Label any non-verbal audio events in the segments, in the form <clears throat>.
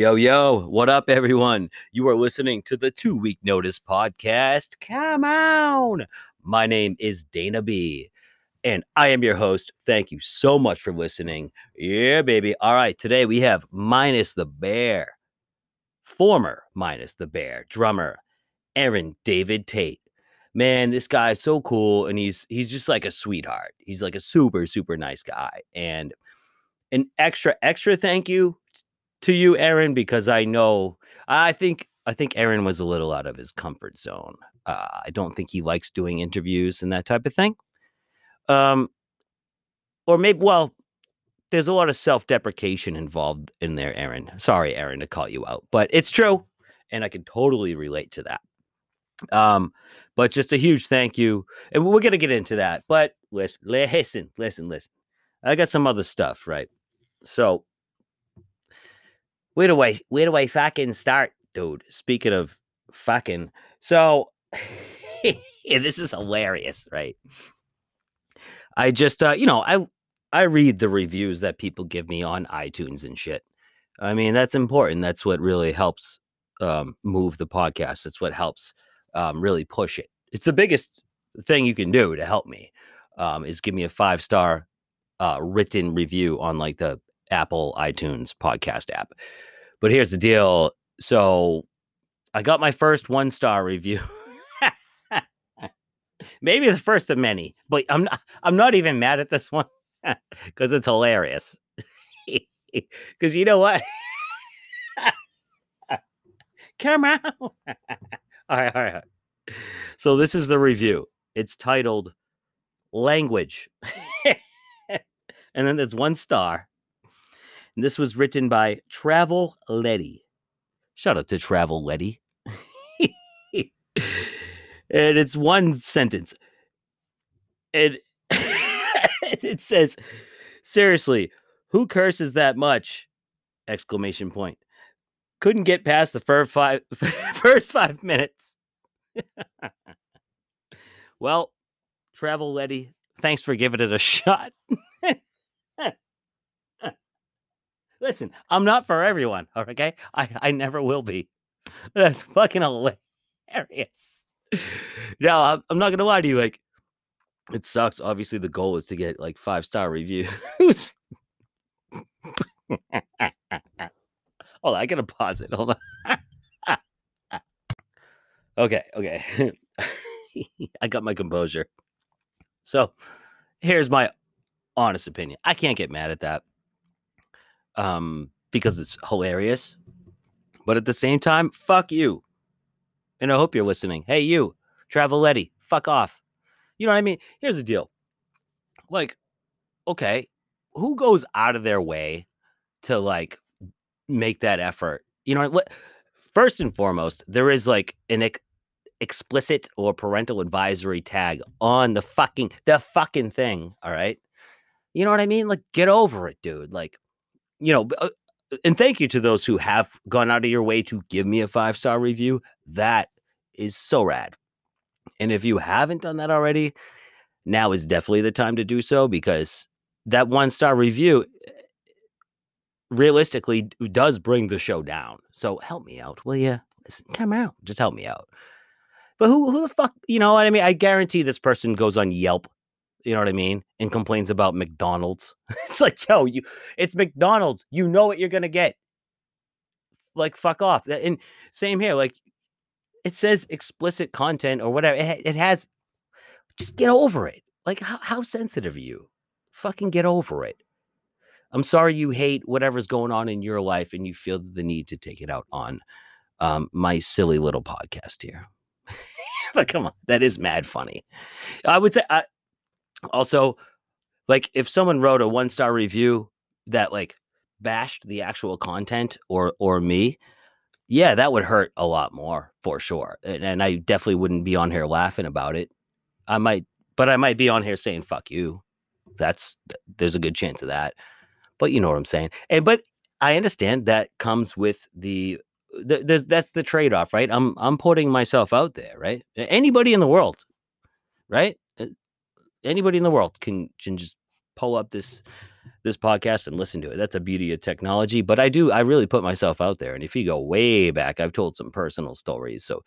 Yo, yo. What up, everyone? You are listening to the Two Week Notice podcast. Come on. My name is Dana B, and I am your host. Thank you so much for listening. Yeah, baby. All right. Today we have Minus the Bear, former Minus the Bear drummer, Erin David Tate. Man, this guy is so cool, and he's he's just like a sweetheart. He's like a super, super nice guy. And an extra, extra thank you to you, Erin, because I know I think I think Erin was a little out of his comfort zone. Uh, I don't think he likes doing interviews and that type of thing. Um, or maybe well, there's a lot of self-deprecation involved in there, Erin. Sorry, Erin, to call you out, but it's true, and I can totally relate to that. Um, but just a huge thank you, and we're gonna get into that. But listen, listen, listen, listen. I got some other stuff, right? So where do I where do I fucking start, dude? Speaking of fucking, so <laughs> yeah, this is hilarious, right? I just uh, you know, I I read the reviews that people give me on iTunes and shit. I mean, that's important. That's what really helps um, move the podcast. That's what helps um, really push it. It's the biggest thing you can do to help me um, is give me a five star uh, written review on like the Apple iTunes podcast app. But here's the deal. So I got my first one star review. <laughs> Maybe the first of many, but I'm not I'm not even mad at this one <laughs> because it's hilarious. <laughs> Because you know what? Come on. all right, all right. So this is the review. It's titled Language. and then there's one star. And this was written by Travel Letty. Shout out to Travel Letty. <laughs> and it's one sentence. And <laughs> it says, seriously, who curses that much? Exclamation point. Couldn't get past the first five, <laughs> first five minutes. well, Travel Letty, thanks for giving it a shot. Listen, I'm not for everyone. Okay, I I never will be. <laughs> That's fucking hilarious. No, I'm, I'm not gonna lie to you. Like, it sucks. Obviously, the goal is to get like five star reviews. <laughs> Hold on, I gotta pause it. Hold on. <laughs> okay, okay. I got my composure. So here's my honest opinion. I can't get mad at that um, because it's hilarious. But at the same time, fuck you. And I hope you're listening. Hey, you, Traveletti, fuck off. You know what I mean? Here's the deal. Like, okay, who goes out of their way to like make that effort? You know, what? first and foremost, there is like an ex- explicit or parental advisory tag on the fucking the fucking thing. All right. You know what I mean? Like, get over it, dude. Like, you know, uh, and thank you to those who have gone out of your way to give me a five star review. That is so rad. And if you haven't done that already, now is definitely the time to do so because that one star review eh, realistically does bring the show down. So help me out, will you? Come out, just help me out. But who who the fuck, you know what I mean? I guarantee this person goes on Yelp you know what I mean? And complains about McDonald's. <laughs> it's like, yo, you it's McDonald's. You know what you're gonna get. Like, fuck off. And same here. Like, it says explicit content or whatever. It, it has. Just get over it. Like, how, how sensitive are you? Fucking get over it. I'm sorry you hate whatever's going on in your life and you feel the need to take it out on um, my silly little podcast here. <laughs> but come on, that is mad funny. I would say I, also, like if someone wrote a one star review that like bashed the actual content or or me, yeah, that would hurt a lot more for sure. And, and I definitely wouldn't be on here laughing about it. I might, but I might be on here saying "fuck you." That's there's a good chance of that. But you know what I'm saying. And but I understand that comes with the there's that's the trade off, right? I'm I'm putting myself out there, right? Anybody in the world, right? Anybody in the world can can just pull up this this podcast and listen to it. That's a beauty of technology. But I do, I really put myself out there. And if you go way back, I've told some personal stories. So,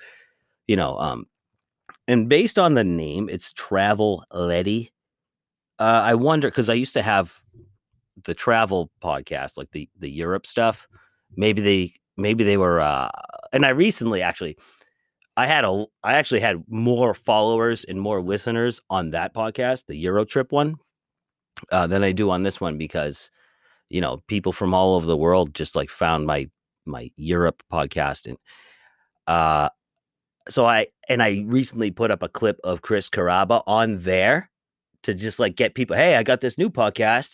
you know, um, and based on the name, it's Travel Letty. Uh, I wonder because I used to have the travel podcast, like the the Europe stuff. Maybe they maybe they were uh and I recently actually I had a I actually had more followers and more listeners on that podcast, the Euro trip one, uh, than I do on this one because you know people from all over the world just like found my my Europe podcast and uh so I and I recently put up a clip of Chris Carrabba on there to just like get people, hey, I got this new podcast.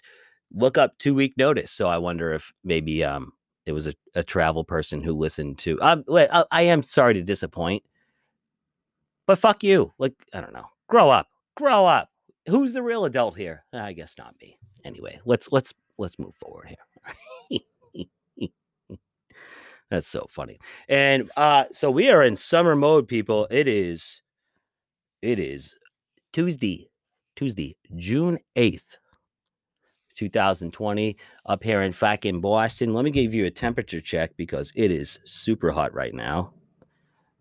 Look up two week notice. So I wonder if maybe um it was a, a travel person who listened to um I, I am sorry to disappoint. But fuck you. Like, I don't know. Grow up. Grow up. Who's the real adult here? I guess not me. Anyway, let's let's let's move forward here. <laughs> That's so funny. And uh so we are in summer mode, people. It is it is Tuesday, Tuesday, June 8th, 2020, up here in fucking Boston. Let me give you a temperature check because it is super hot right now.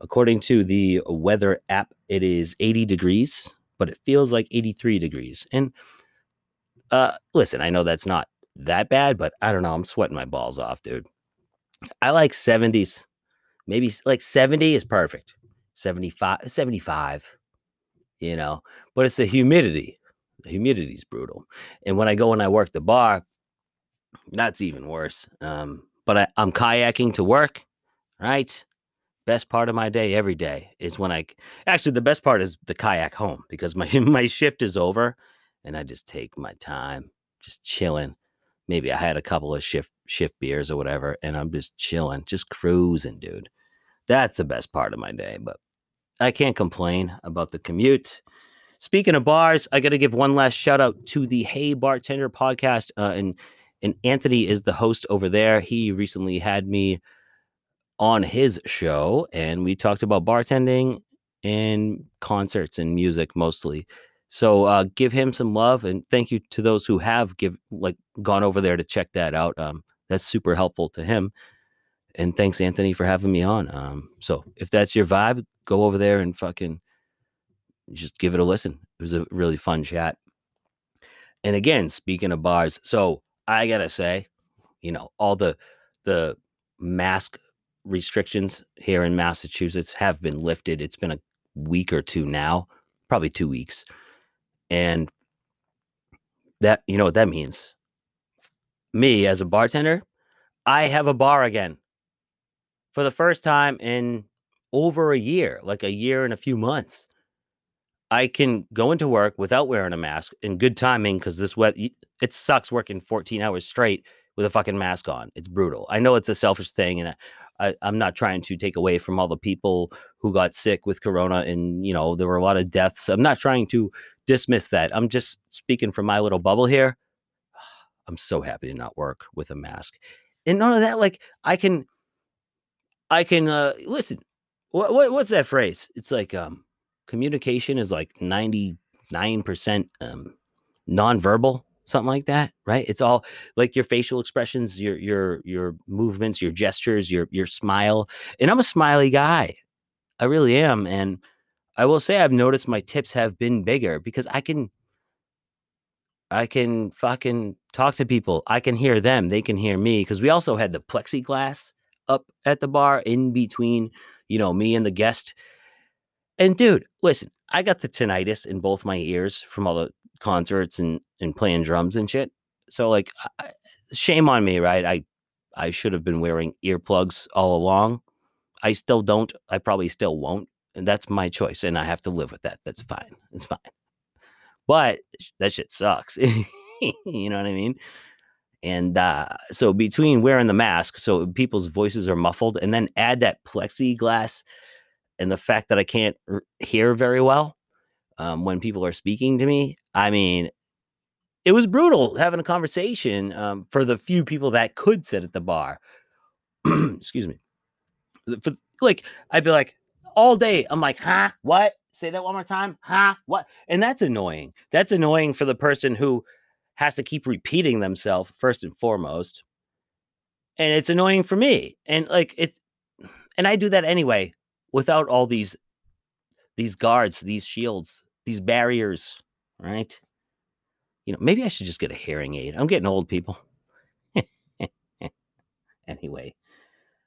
According to the weather app, it is 80 degrees, but it feels like 83 degrees. And uh listen, I know that's not that bad, but I don't know. I'm sweating my balls off, dude. I like 70s. Maybe like 70 is perfect. 75, 75, you know, but it's the humidity. The humidity is brutal. And when I go and I work the bar, that's even worse. Um, but I, I'm kayaking to work, right? Best part of my day every day is when I actually the best part is the kayak home because my <laughs> my shift is over and I just take my time, just chilling. Maybe I had a couple of shift shift beers or whatever, and I'm just chilling, just cruising, dude. That's the best part of my day, but I can't complain about the commute. Speaking of bars, I got to give one last shout out to the Hey Bartender podcast, uh, and and Anthony is the host over there. He recently had me on his show, and we talked about bartending and concerts and music mostly. So uh, give him some love, and thank you to those who have give like gone over there to check that out. Um, that's super helpful to him. And thanks, Anthony, for having me on. Um, so if that's your vibe, go over there and fucking just give it a listen. It was a really fun chat. And again, speaking of bars, so I gotta say, you know, all the the mask restrictions here in Massachusetts have been lifted. It's been a week or two now, probably two weeks. And that, you know what that means? Me as a bartender, I have a bar again for the first time in over a year, like a year and a few months. I can go into work without wearing a mask in good timing because this wet it sucks working 14 hours straight with a fucking mask on. It's brutal. I know it's a selfish thing, and I, I'm not trying to take away from all the people who got sick with corona, and you know there were a lot of deaths. I'm not trying to dismiss that. I'm just speaking from my little bubble here. <sighs> I'm so happy to not work with a mask, and none of that. Like I can, I can uh, listen. What, what what's that phrase? It's like um, communication is like 99 percent um, nonverbal something like that right? It's all like your facial expressions your your your movements your gestures your your smile and i'm a smiley guy. I really am and i will say i've noticed my tips have been bigger because i can i can fucking talk to people. I can hear them. They can hear me because we also had the plexiglass up at the bar in between you know me and the guest. And dude listen i got the tinnitus in both my ears from all the concerts and and playing drums and shit. So like, I, shame on me, right? I I should have been wearing earplugs all along. I still don't. I probably still won't, and that's my choice, and I have to live with that. That's fine. It's fine. But that shit sucks. <laughs> you know what I mean? And uh, so between wearing the mask, so people's voices are muffled, and then add that plexiglass and the fact that I can't r- hear very well um, when people are speaking to me, I mean, it was brutal having a conversation um, for the few people that could sit at the bar. <clears throat> Excuse me. For, like, I'd be like, all day, I'm like, huh? What? Say that one more time. Huh? What? And that's annoying. That's annoying for the person who has to keep repeating themselves first and foremost. And it's annoying for me. And like it's and I do that anyway without all these these guards, these shields, these barriers, right? You know, maybe I should just get a hearing aid. I'm getting old, people. <laughs> anyway,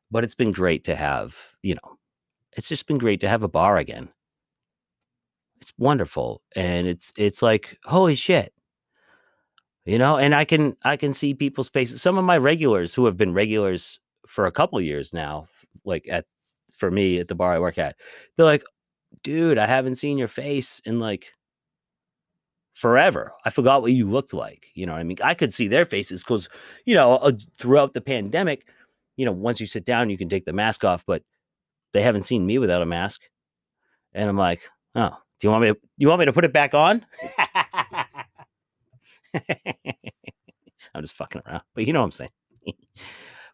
but it's been great to have, you know, it's just been great to have a bar again. It's wonderful. And it's it's like, holy shit. You know, and I can I can see people's faces. Some of my regulars who have been regulars for a couple years now, like at for me at the bar I work at, they're like, dude, I haven't seen your face in like forever. I forgot what you looked like. You know I mean? I could see their faces because, you know, uh, throughout the pandemic, you know, once you sit down, you can take the mask off, but they haven't seen me without a mask. And I'm like, oh, do you want me to, you want me to put it back on? <laughs> I'm just fucking around, but you know what I'm saying.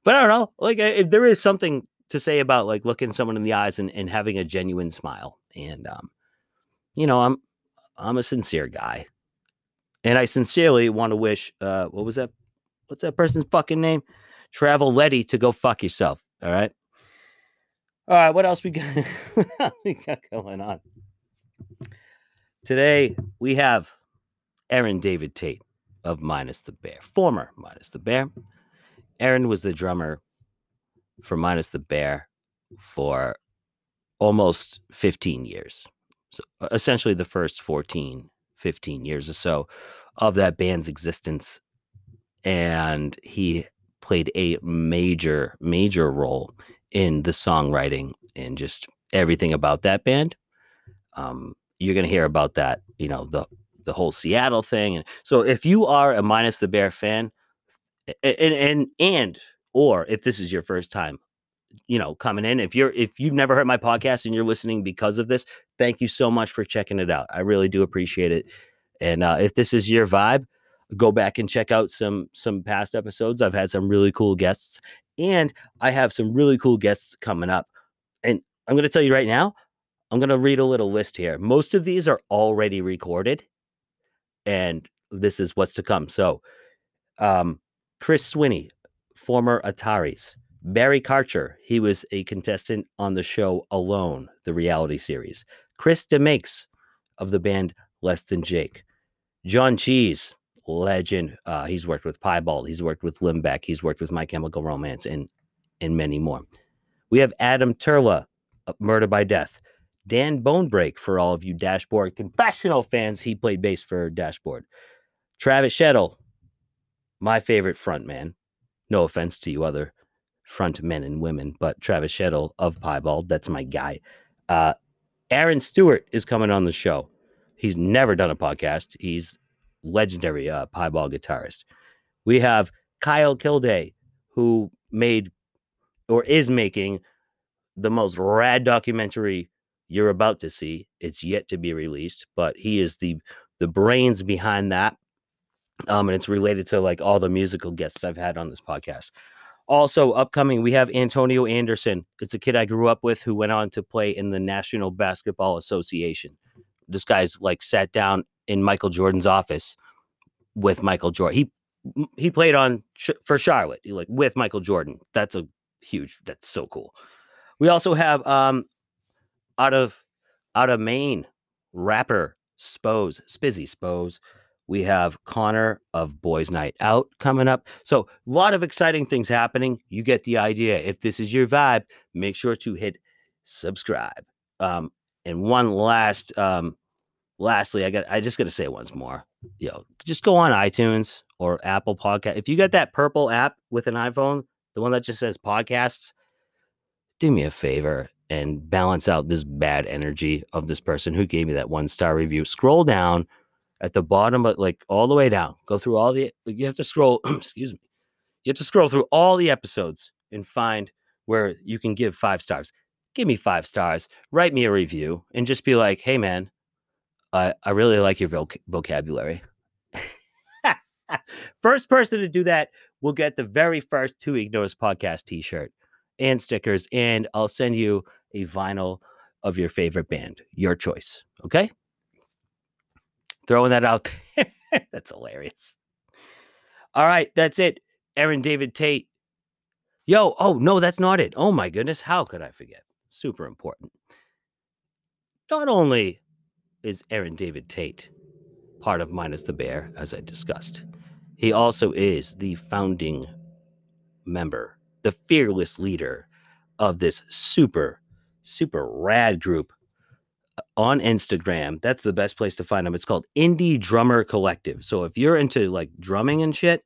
but I don't know. Like, if there is something to say about like looking someone in the eyes and, and having a genuine smile, and um, you know, I'm I'm a sincere guy, and I sincerely want to wish uh, what was that? What's that person's fucking name? Travel Letty to go fuck yourself. All right. All right. What else we got? <laughs> what else we got going on? Today we have Erin David Tate of Minus the Bear, former Minus the Bear. Erin was the drummer for Minus the Bear for almost 15 years. So essentially the first 14, 15 years or so of that band's existence. And he played a major, major role in the songwriting and just everything about that band. Um, you're going to hear about that, you know, the the whole Seattle thing. And so if you are a minus the bear fan, and and and or if this is your first time, you know, coming in, if you're if you've never heard my podcast and you're listening because of this, thank you so much for checking it out. I really do appreciate it. And uh, if this is your vibe, go back and check out some some past episodes. I've had some really cool guests, and I have some really cool guests coming up. And I'm going to tell you right now, I'm going to read a little list here. Most of these are already recorded, and this is what's to come. So, um, Chris Swinney, former Ataris. Barry Karcher, he was a contestant on the show Alone, the reality series. Chris DeMakes of the band Less Than Jake. John Cheese, legend. Uh, he's worked with Piebald. He's worked with Limbeck. He's worked with My Chemical Romance and and many more. We have Adam Turla, Murder by Death. Dan Bonebrake for all of you Dashboard Confessional fans. He played bass for Dashboard. Travis Shettel, my favorite frontman. No offense to you other front men and women, but Travis Shettel of Piebald, that's my guy. Uh, Aaron Stewart is coming on the show. He's never done a podcast. He's legendary uh, piebald guitarist. We have Kyle Kilday, who made or is making the most rad documentary you're about to see. It's yet to be released, but he is the the brains behind that. Um, and it's related to like all the musical guests I've had on this podcast. Also, upcoming, we have Antonio Anderson. It's a kid I grew up with who went on to play in the National Basketball Association. This guy's like sat down in Michael Jordan's office with Michael Jordan. He he played on for Charlotte, like with Michael Jordan. That's a huge. That's so cool. We also have um out of out of Maine rapper Spose Spizzy Spose. We have Connor of Boys Night Out coming up. So a lot of exciting things happening. You get the idea. If this is your vibe, make sure to hit subscribe. Um, and one last um, lastly, I got I just gotta say once more. Yo, just go on iTunes or Apple Podcast. If you got that purple app with an iPhone, the one that just says podcasts, do me a favor and balance out this bad energy of this person who gave me that one star review. Scroll down at the bottom, but like all the way down. Go through all the you have to scroll, <clears throat> excuse me. You have to scroll through all the episodes and find where you can give five stars. Give me five stars, write me a review, and just be like, hey man, I, I really like your voc- vocabulary. <laughs> first person to do that will get the very first two week notice podcast t-shirt and stickers, and I'll send you a vinyl of your favorite band, your choice. Okay. Throwing that out there. <laughs> That's hilarious. All right, that's it. Erin David Tate. Yo, oh no, that's not it. Oh my goodness, how could I forget? Super important. Not only is Erin David Tate part of Minus the Bear, as I discussed, he also is the founding member, the fearless leader of this super, super rad group on Instagram. That's the best place to find them. It's called Indie Drummer Collective. So if you're into like drumming and shit,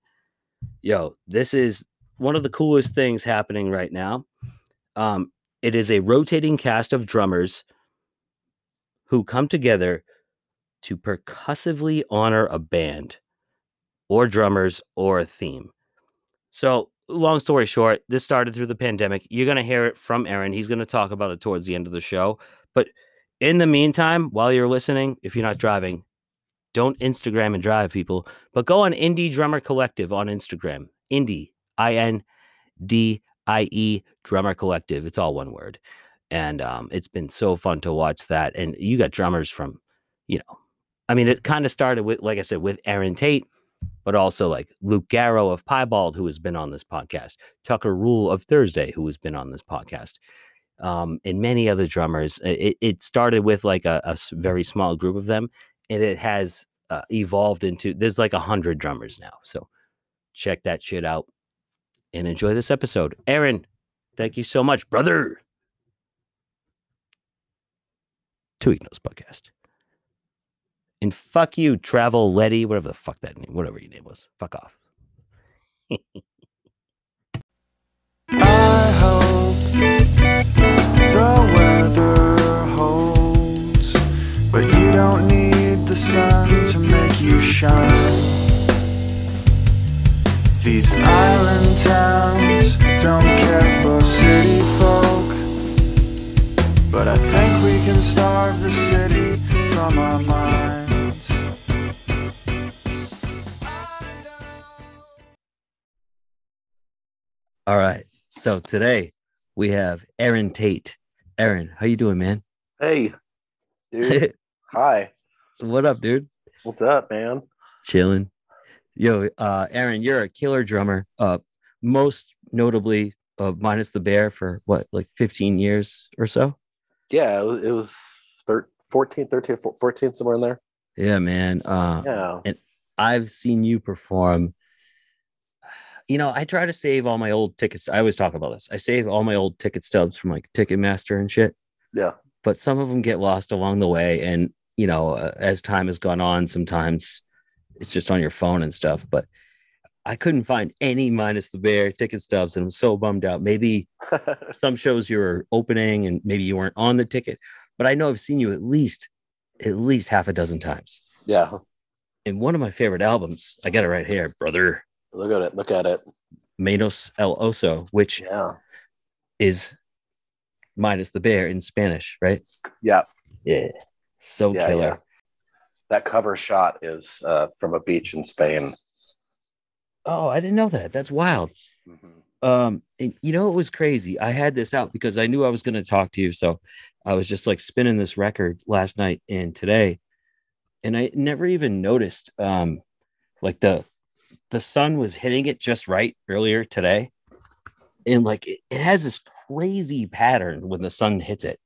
yo, this is one of the coolest things happening right now. Um, it is a rotating cast of drummers who come together to percussively honor a band or drummers or a theme. So, long story short, this started through the pandemic. You're going to hear it from Erin. He's going to talk about it towards the end of the show. But in the meantime, while you're listening, if you're not driving, don't Instagram and drive, people, but go on Indie Drummer Collective on Instagram. Indie, I N D I E Drummer Collective. It's all one word. And um, it's been so fun to watch that. And you got drummers from, you know, I mean, it kind of started with, like I said, with Erin Tate, but also like Luke Garro of Piebald, who has been on this podcast, Tucker Rule of Thursday, who has been on this podcast, um, and many other drummers. It, it started with like a, a very small group of them, and it has uh, evolved into there's like a hundred drummers now. So check that shit out and enjoy this episode. Erin, thank you so much, brother. Two Notice Podcast. And fuck you, Travel Letty, whatever the fuck that name, whatever your name was. Fuck off. <laughs> The weather holds, but you don't need the sun to make you shine. These island towns don't care for city folk, but I think we can starve the city from our minds. All right. So today we have Erin Tate. Erin, how you doing, man? Hey, dude. <laughs> Hi. what up, dude? What's up, man? Chilling. Yo, uh, Erin, you're a killer drummer. Uh, most notably, uh, minus the bear for what, like 15 years or so? Yeah, it was, it was thir- 14, 13, 14, somewhere in there. Yeah, man. Uh, Yeah. I've seen you perform. You know, I try to save all my old tickets. I always talk about this. I save all my old ticket stubs from like Ticketmaster and shit. Yeah. But some of them get lost along the way. And, you know, uh, as time has gone on, sometimes it's just on your phone and stuff. But I couldn't find any minus the bear ticket stubs. And I'm so bummed out. Maybe <laughs> some shows you were opening and maybe you weren't on the ticket. But I know I've seen you at least, at least half a dozen times. yeah. And one of my favorite albums, I got it right here, brother. Look at it. Look at it. Menos el Oso, which Yeah. is minus the bear in Spanish, right? Yeah. Yeah. So Yeah. killer. Yeah. That cover shot is uh, from a beach in Spain. Oh, I didn't know that. That's wild. Mhm. Um, and you know, it was crazy. I had this out because I knew I was going to talk to you. So I was just like spinning this record last night and today, and I never even noticed, um, like the the sun was hitting it just right earlier today, and like it, it has this crazy pattern when the sun hits it.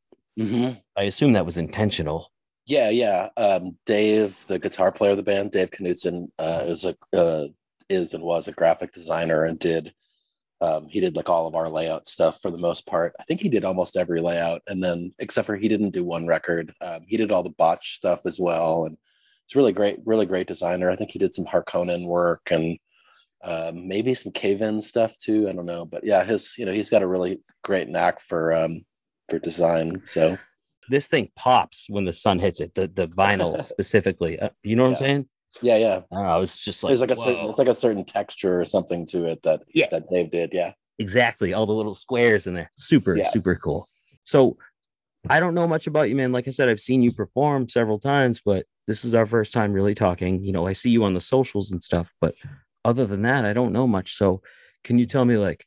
I assume that was intentional. Yeah. Yeah. Um, Dave, the guitar player of the band, Dave Knudson, uh, is a uh, is and was a graphic designer and did um, he did like all of our layout stuff for the most part. I think he did almost every layout, and then except for he didn't do one record. Um, he did all the botch stuff as well, and it's really great, really great designer. I think he did some Harkonnen work and um, maybe some cave-in stuff too. I don't know, but yeah, his you know he's got a really great knack for um, for design. So This thing pops when the sun hits it. The the vinyl <laughs> specifically. Uh, you know what I'm saying? yeah, yeah, I know. I was just like, there's like a certain it's like a certain texture or something to it that Yeah. that Dave did. Yeah, exactly all the little squares in there super Yeah. super cool so i don't know much about you man like i said i've seen you perform several times but this is our first time really talking you know i see you on the socials and stuff but other than that i don't know much so can you tell me like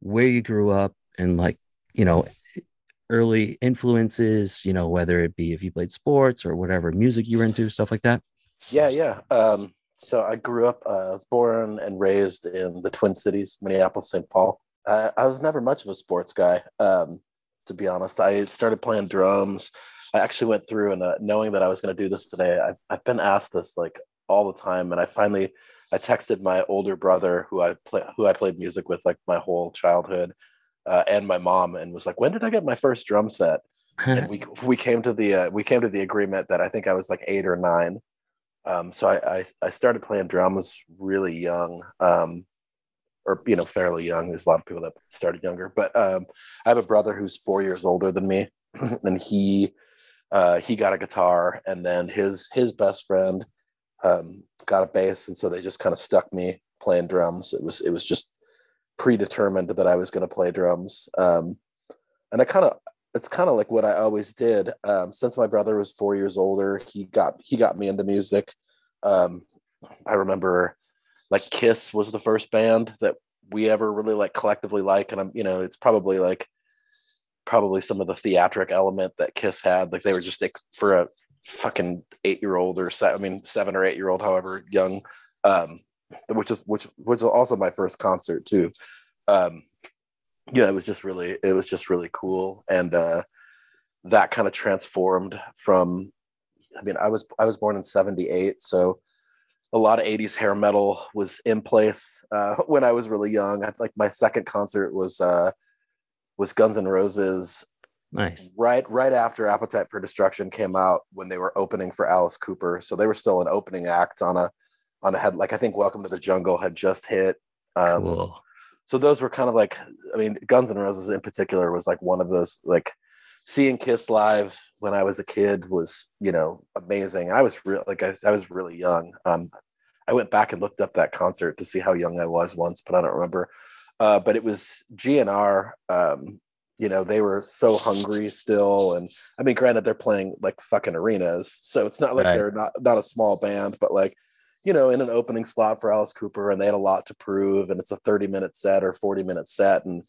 where you grew up and like you know early influences you know whether it be if you played sports or whatever music you were into stuff like that Yeah, yeah. Um, so I grew up. Uh, I was born and raised in the Twin Cities, Minneapolis, St. Paul. I, I was never much of a sports guy, um, to be honest. I started playing drums. I actually went through and uh, knowing that I was going to do this today. I've I've been asked this like all the time, and I finally I texted my older brother who I play who I played music with like my whole childhood, uh, and my mom, and was like, "When did I get my first drum set?" and we <laughs> we came to the uh, we came to the agreement that I think I was like eight or nine. Um, so I, I, I started playing drums really young, um, or you know fairly young. There's a lot of people that started younger, but um, I have a brother who's four years older than me, <clears throat> and he uh, he got a guitar, and then his his best friend um, got a bass, and so they just kind of stuck me playing drums. It was it was just predetermined that I was going to play drums. Um, and I kind of it's kind of like what I always did. Um, since my brother was four years older, he got he got me into music. Um, I remember like Kiss was the first band that we ever really like collectively like, and I'm you know it's probably like probably some of the theatric element that Kiss had. Like they were just for a fucking eight year old or se- I mean seven or eight year old, however young, um, which is which which was also my first concert too. Um, yeah, it was just really it was just really cool, and uh, that kind of transformed from. I mean, I was I was born in '78, so a lot of 80s hair metal was in place uh, <laughs> when I was really young. I like my second concert was uh, was Guns N' Roses. Nice. Right, right after Appetite for Destruction came out, when they were opening for Alice Cooper, so they were still an opening act on a on a head. Like I think Welcome to the Jungle had just hit. Um, cool. So those were kind of like, I mean, Guns N' Roses in particular was like one of those like seeing Kiss live when I was a kid was you know amazing. I was real like I, I was really young. Um, I went back and looked up that concert to see how young I was once, but I don't remember. Uh, but it was GNR. Um, you know, they were so hungry still, and I mean, granted, they're playing like fucking arenas, so it's not like Right. they're not not a small band, but like, you know, in an opening slot for Alice Cooper, and they had a lot to prove, and it's a thirty minute set or forty minute set, and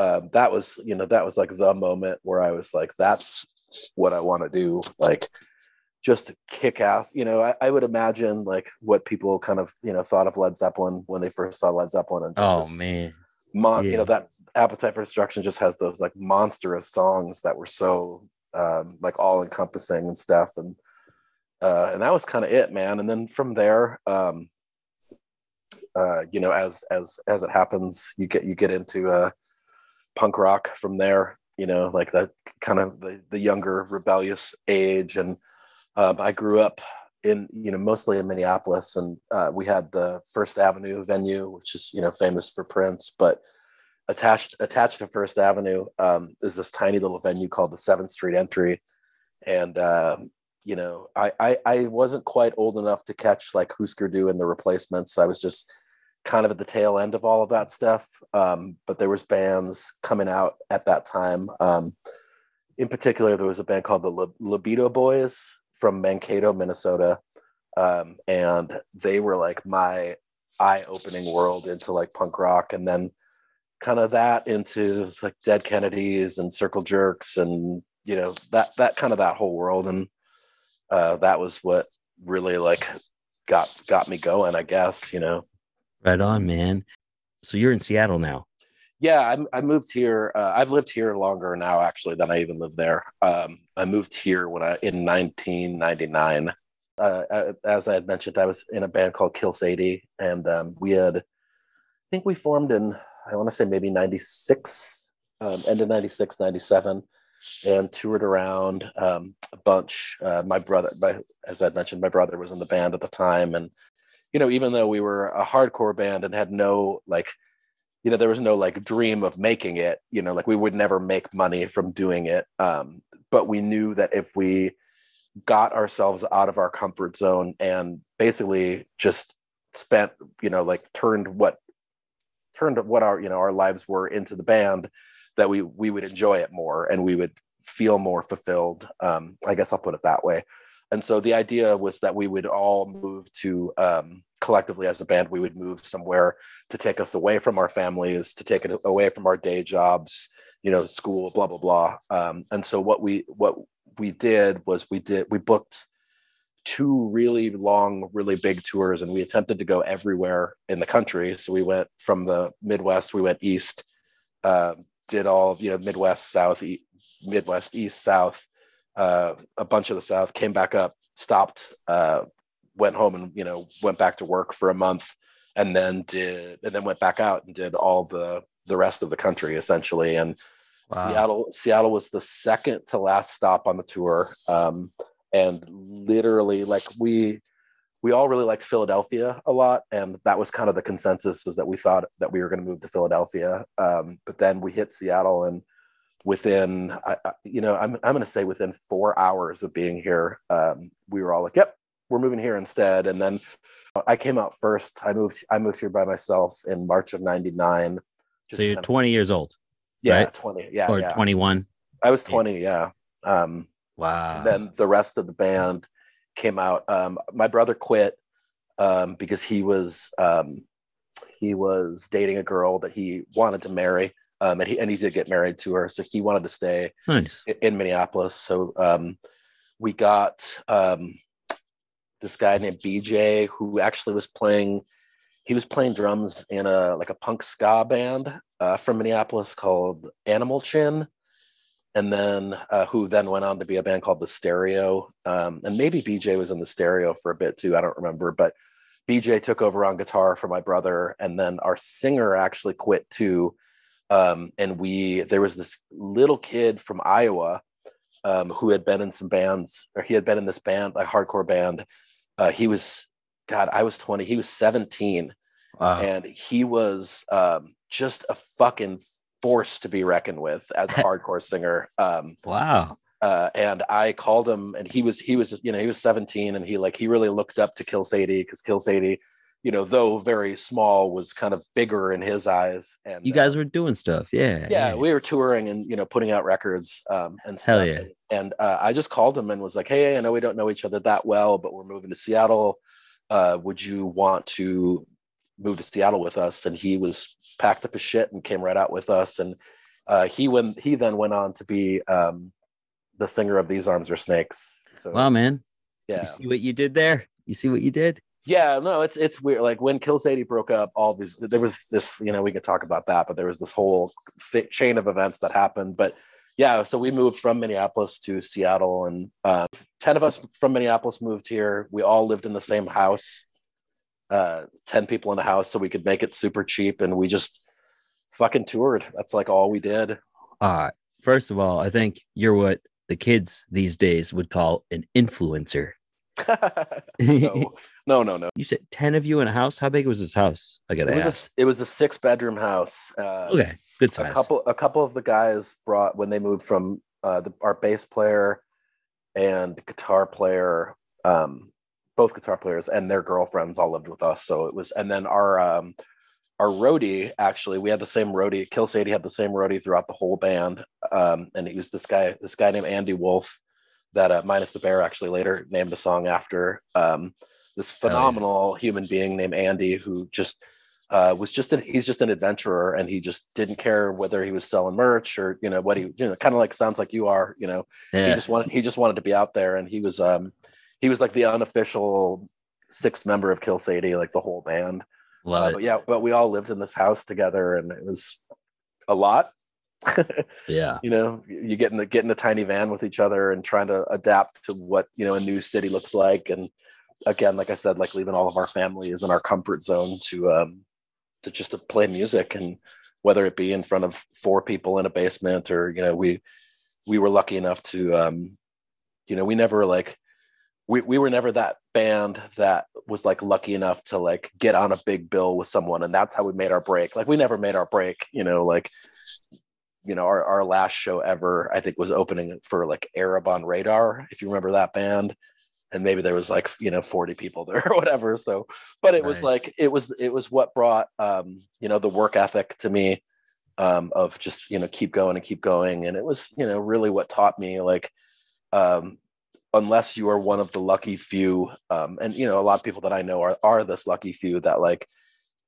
uh, that was, you know, that was like the moment where I was like, that's what I want to do, like just kick ass. You know, I, I would imagine like what people kind of you know thought of Led Zeppelin when they first saw Led Zeppelin, and just Oh man. mon- you know that appetite for destruction just has those like monstrous songs that were so um like all encompassing and stuff and uh and that was kind of it man and then from there um uh you know as as as it happens you get you get into uh punk rock from there you know like that kind of the the younger rebellious age and um, i grew up in you know mostly in minneapolis and uh, we had the first avenue venue which is you know famous for prince but attached attached to First Avenue um, is this tiny little venue called the Seventh Street Entry, and um, you know I, I I wasn't quite old enough to catch like Husker Du and the Replacements. I was just kind of at the tail end of all of that stuff. Um, but there was bands coming out at that time. Um, in particular, there was a band called the Lib- Libido Boys from Mankato, Minnesota, um, and they were like my eye-opening world into like punk rock, and then kind of that into like Dead Kennedys and Circle Jerks and you know that that kind of that whole world and uh, that was what really like got got me going I guess you know Right on, man. So you're in Seattle now. yeah I, I moved here uh, I've lived here longer now actually than I even lived there um, I moved here when I in 1999 uh, as I had mentioned I was in a band called Kill Sadie and um, we had I think we formed in I want to say maybe 96 um, end of 96 97 and toured around um, a bunch uh, my brother my, as I mentioned my brother was in the band at the time and you know even though we were a hardcore band and had no like you know there was no like dream of making it you know like we would never make money from doing it um, but we knew that if we got ourselves out of our comfort zone and basically just spent you know like turned what turned what our you know our lives were into the band that we we would enjoy it more and we would feel more fulfilled um, i guess i'll put it that way and so the idea was that we would all move to um, collectively as a band we would move somewhere to take us away from our families to take it away from our day jobs you know school blah blah blah um, and so what we what we did was we did we booked two really long, really big tours, and we attempted to go everywhere in the country. So we went from the Midwest, we went east, uh, did all of you know Midwest, South, e- Midwest, East, South, uh, a bunch of the South, came back up, stopped, uh, went home, and you know went back to work for a month, and then did and then went back out and did all the the rest of the country essentially. And Wow. Seattle Seattle was the second to last stop on the tour. Um, and literally like we we all really liked Philadelphia a lot, and that was kind of the consensus was that we thought that we were going to move to Philadelphia. Um, but then we hit Seattle, and within, I, I- you know, I'm I'm going to say within four hours of being here, um, we were all like, "Yep, we're moving here instead." And then I came out first. I moved I moved here by myself in March of '99. So you're 20 years old yeah, right? 20, yeah, or yeah. 21. I was 20, yeah. Um, Wow. and then the rest of the band came out. Um, my brother quit um, because he was um, he was dating a girl that he wanted to marry, um, and he and he did get married to her, so he wanted to stay nice. i- in Minneapolis. So um, we got um, this guy named BJ who actually was playing. He was playing drums in a like a punk ska band uh, from Minneapolis called Animal Chin, and then uh, who then went on to be a band called The Stereo, um, and maybe BJ was in The Stereo for a bit too. I don't remember, but BJ took over on guitar for my brother, and then our singer actually quit too. Um, and we there was this little kid from Iowa um, who had been in some bands, or he had been in this band, a hardcore band. Uh, he was, God, I was 20. He was 17, Wow. and he was um, just a fucking force to be reckoned with as a <laughs> hardcore singer. Um, wow. uh, and I called him, and he was he was you know he was 17, and he like he really looked up to Kill Sadie because Kill Sadie, you know, though very small, was kind of bigger in his eyes. And You uh, guys were doing stuff. Yeah. yeah, we were touring and you know putting out records um, and stuff. Hell yeah. And uh, I just called him and was like, "Hey, I know we don't know each other that well, but we're moving to Seattle. Uh, would you want to move to Seattle with us?" And he was packed up his shit and came right out with us. And uh, he went. He then went on to be um, the singer of These Arms Are Snakes. So Wow, man. yeah, You see what you did there? You see what you did? Yeah, no, it's it's weird. Like when Kill Sadie broke up, all these there was this, you know, we could talk about that, but there was this whole chain of events that happened. But yeah, so we moved from Minneapolis to Seattle, and uh, ten of us from Minneapolis moved here. We all lived in the same house, uh, ten people in a house, so we could make it super cheap, and we just fucking toured. That's like all we did. Uh, first of all, I think you're what the kids these days would call an influencer. <laughs> no, no, no, no. You said 10 of you in a house? How big was this house? I gotta It was ask. a, it was a six bedroom house. Uh, okay, good size. a couple a couple of the guys brought when they moved from uh, the, our bass player and guitar player um, both guitar players and their girlfriends all lived with us so it was and then our um, our roadie actually we had the same roadie kill sadie had the same roadie throughout the whole band um, and he was this guy this guy named andy wolf that uh, minus the bear actually later named a song after um, this Hell yeah. phenomenal human being named andy who just uh, was just an, he's just an adventurer and he just didn't care whether he was selling merch or you know what he you know kind of like sounds like you are you know yeah. he just wanted he just wanted to be out there and he was um he was like the unofficial sixth member of kill sadie like the whole band Love Uh, it. but yeah but we all lived in this house together and it was a lot Yeah. <laughs> you know you get in the get in a tiny van with each other and trying to adapt to what you know a new city looks like. And again like i said like leaving all of our families in our comfort zone to um to just to play music. And whether it be in front of four people in a basement or you know we we were lucky enough to um you know we never like we, we were never that band that was like lucky enough to like get on a big bill with someone. And that's how we made our break. Like we never made our break you know like you know our, our last show ever i think was opening for like arab on radar if you remember that band. And maybe there was like you know 40 people <laughs> there or whatever. So but it was like it was it was what brought um you know the work ethic to me um of just you know keep going and keep going. And it was you know really what taught me like um unless you are one of the lucky few um and you know a lot of people that i know are are this lucky few that like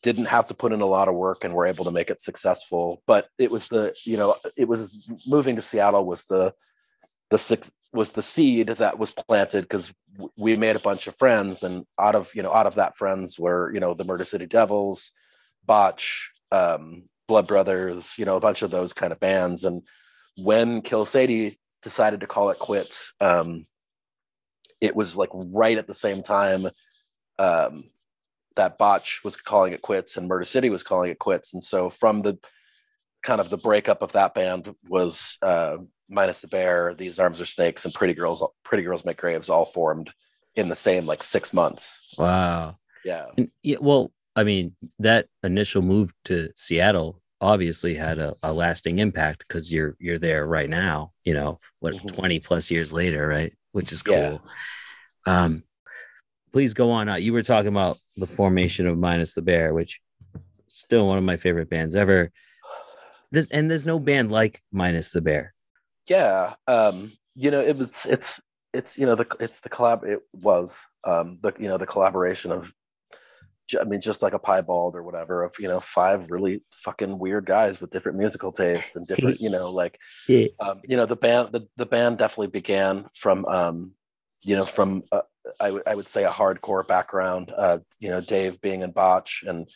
didn't have to put in a lot of work and were able to make it successful. But it was the you know it was moving to seattle was the the six was the seed that was planted because we made a bunch of friends and out of you know out of that friends were you know the murder city devils botch um, blood brothers you know a bunch of those kind of bands. And when kill sadie decided to call it quits um, it was like right at the same time um, that botch was calling it quits and murder city was calling it quits and so from the kind of the breakup of that band was uh, minus the bear these arms are snakes and pretty girls pretty girls make graves all formed in the same like six months Wow. yeah And, yeah, well, I mean, that initial move to Seattle obviously had a, a lasting impact because you're you're there right now. You know, what Mhm. twenty plus years later, right? Which is cool. Yeah. Um, please go on. Out. You were talking about the formation of Minus the Bear, which still one of my favorite bands ever. This and there's no band like Minus the Bear. yeah um you know it was it's it's you know the it's the collab it was um the you know the collaboration of i mean just like a piebald or whatever of you know five really fucking weird guys with different musical tastes and different you know like um you know the band the, the band definitely began from um you know from uh, I would say a hardcore background uh you know dave being in botch and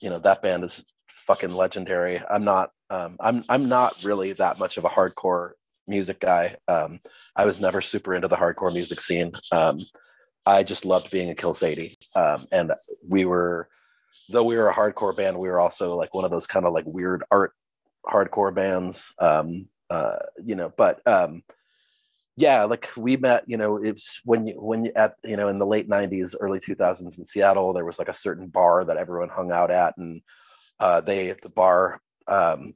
you know that band is fucking legendary i'm not um i'm i'm not really that much of a hardcore music guy. Um, I was never super into the hardcore music scene. Um, I just loved being a Kill Sadie. Um, and we were, though we were a hardcore band, we were also like one of those kind of like weird art hardcore bands. Um, uh, you know, but um, yeah, like we met, you know, it's when you, when you at, you know, in the late 90s, early 2000s in Seattle, there was like a certain bar that everyone hung out at. And uh, they, at the bar, um,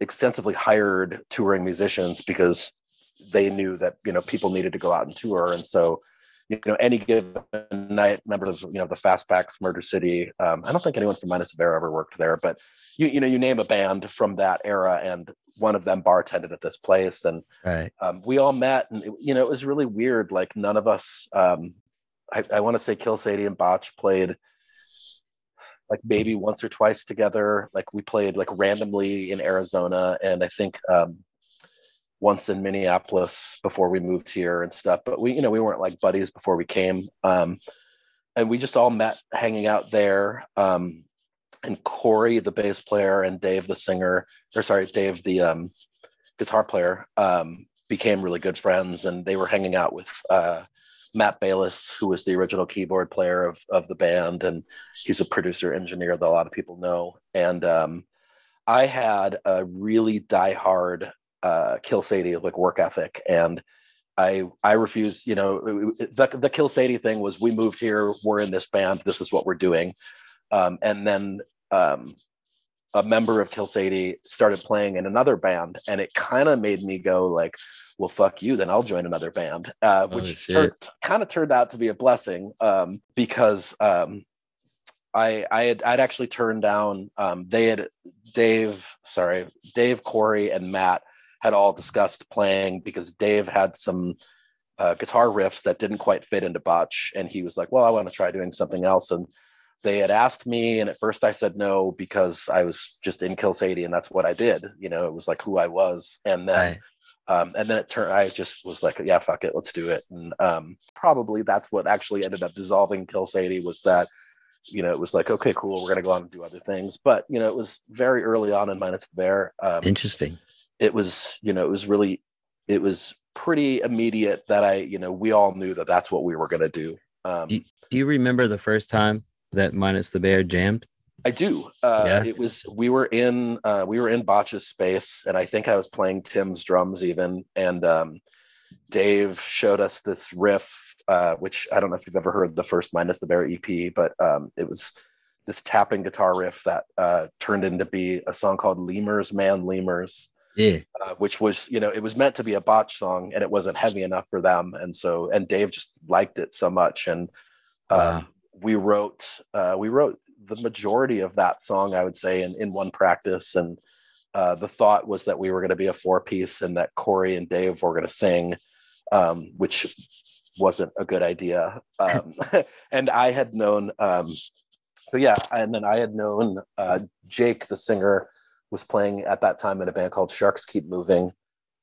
extensively hired touring musicians because they knew that you know people needed to go out and tour and so you know any given night members of you know the fastbacks murder city um, i don't think anyone from minus bear ever worked there but you you know you name a band from that era and one of them bartended at this place and Right. um, we all met and it, you know it was really weird like none of us um, i, I want to say kill sadie and botch played like maybe once or twice together like we played like randomly in arizona and i think um, once in minneapolis before we moved here and stuff but we you know we weren't like buddies before we came um, and we just all met hanging out there um, and corey the bass player and dave the singer or sorry dave the um, guitar player um, became really good friends and they were hanging out with uh, Matt Bayless, who was the original keyboard player of, of the band, and he's a producer engineer that a lot of people know. And um, I had a really diehard uh, Kill Sadie like work ethic, and I I refused. You know, the the Kill Sadie thing was we moved here, we're in this band, this is what we're doing, um, and then um, a member of Kill Sadie started playing in another band, and it kind of made me go like, "Well, fuck you, then I'll join another band," uh, Oh, which turned, kind of turned out to be a blessing um, because um, I I had I'd actually turned down. Um, they had Dave, sorry, Dave, Corey, and Matt had all discussed playing because Dave had some uh, guitar riffs that didn't quite fit into Botch, and he was like, "Well, I want to try doing something else." And they had asked me, and at first I said no because I was just in Kill Sadie, and that's what I did. You know, it was like who I was. And then, Right. um, and then it turned. I just was like, yeah, fuck it, let's do it. And um, probably that's what actually ended up dissolving Kill Sadie was that. You know, it was like, okay, cool, we're gonna go on and do other things. But you know, it was very early on in Minus the Bear. Um, Interesting. It was you know it was really it was pretty immediate that i you know we all knew that that's what we were going to do um Do, do you remember the first time that Minus the Bear jammed? i do uh Yeah. it was we were in uh we were in botch's space and i think i was playing tim's drums even and um dave showed us this riff uh which i don't know if you've ever heard the first minus the bear ep but um it was this tapping guitar riff that uh turned into be a song called lemurs man lemurs Yeah. uh, which was you know it was meant to be a botch song and it wasn't heavy enough for them and so and dave just liked it so much and um, Wow. we wrote uh, we wrote the majority of that song i would say in, in one practice and uh, the thought was that we were going to be a four piece and that corey and dave were going to sing um, which wasn't a good idea um, <laughs> and i had known um, so yeah and then i had known uh, jake the singer was playing at that time in a band called Sharks Keep Moving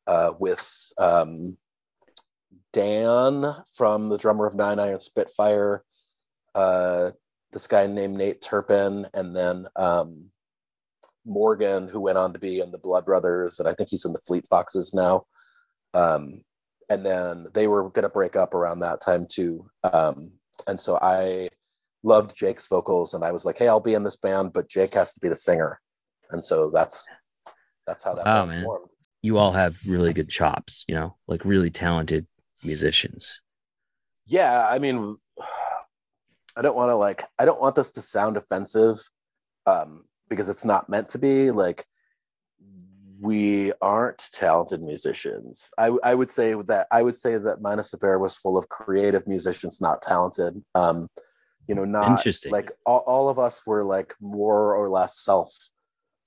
uh, with um, Dan from the drummer of Nine Iron Spitfire, uh, this guy named Nate Turpin, and then um, Morgan, who went on to be in the Blood Brothers, and I think he's in the Fleet Foxes now. Um, and then they were going to break up around that time too. Um, and so I loved Jake's vocals, and I was like, "Hey, I'll be in this band, but Jake has to be the singer." And so that's that's how that Wow, man. formed. You all have really good chops, you know, like really talented musicians. Yeah, I mean, I don't want to like I don't want this to sound offensive, um, because it's not meant to be. Like, we aren't talented musicians. I I would say that I would say that Minus the Bear was full of creative musicians, not talented. Um, you know, not Interesting. like all, all of us were like more or less self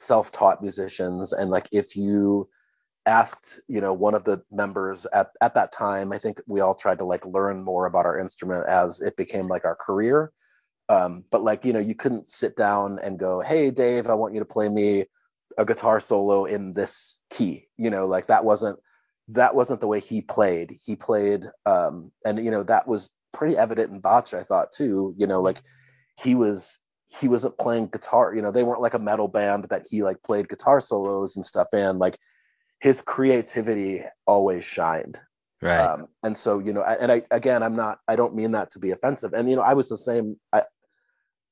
self-taught musicians. And like if you asked you know one of the members at, at that time i think we all tried to like learn more about our instrument as it became like our career. Um, but like you know you couldn't sit down and go hey dave i want you to play me a guitar solo in this key. You know like that wasn't that wasn't the way he played. He played um, and you know that was pretty evident in botch i thought too. You know like he was he wasn't playing guitar you know they weren't like a metal band that he like played guitar solos and stuff and like his creativity always shined. Right. um, and so you know and i again i'm not i don't mean that to be offensive. And you know i was the same i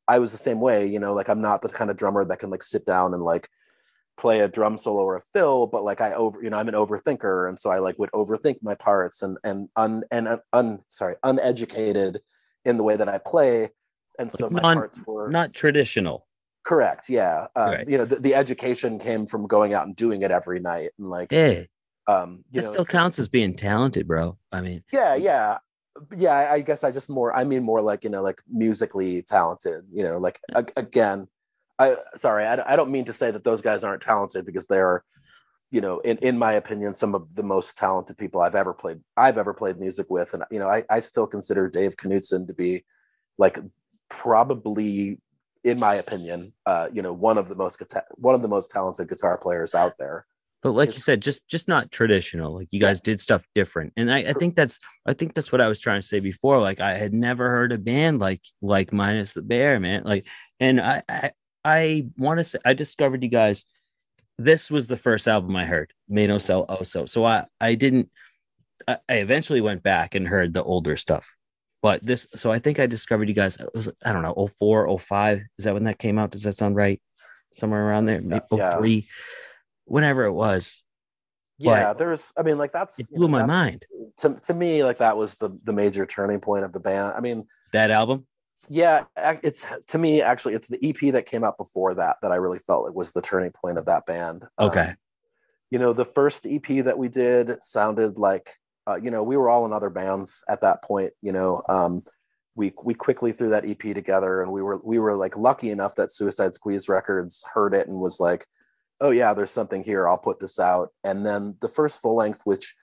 i was the same way you know like i'm not the kind of drummer that can like sit down and like play a drum solo or a fill but like i over you know i'm an overthinker. And so i like would overthink my parts and and un and un, un sorry uneducated in the way that i play and so Like my non- parts were Not traditional. correct yeah um, Right. you know the, the education came from going out and doing it every night and like Yeah. um you That know still counts as being talented, bro. I mean, yeah yeah yeah I- guess i just more i mean more like you know like musically talented you know like a- again i sorry I, I don't mean to say that those guys aren't talented because they're you know in in my opinion some of the most talented people i've ever played i've ever played music with and you know i, I still consider dave knudson to be like probably in my opinion uh you know one of the most guitar one of the most talented guitar players out there but like you said, just just not traditional. Like you guys did stuff different, and I, I think that's I think that's what I was trying to say before. Like I had never heard a band like like minus the bear, man. Like, and I I, I want to say I discovered you guys. This was the first album I heard, Menos el Oso. So I I didn't. I, I eventually went back and heard the older stuff, but this. So I think I discovered you guys. It was I don't know 04, 05. Is that when that came out? Does that sound right? Somewhere around there, maybe Yeah. 03 whenever it was. yeah there's i mean like that's It you blew know, my mind. to, to me like that was the the major turning point of the band i mean That album. yeah it's to me actually it's the ep that came out before that that i really felt it was the turning point of that band Um, Okay. you know the first ep that we did sounded like uh, you know we were all in other bands at that point you know um we we quickly threw that ep together and we were we were like lucky enough that suicide squeeze records heard it and was like oh yeah there's something here i'll put this out and then the first full length which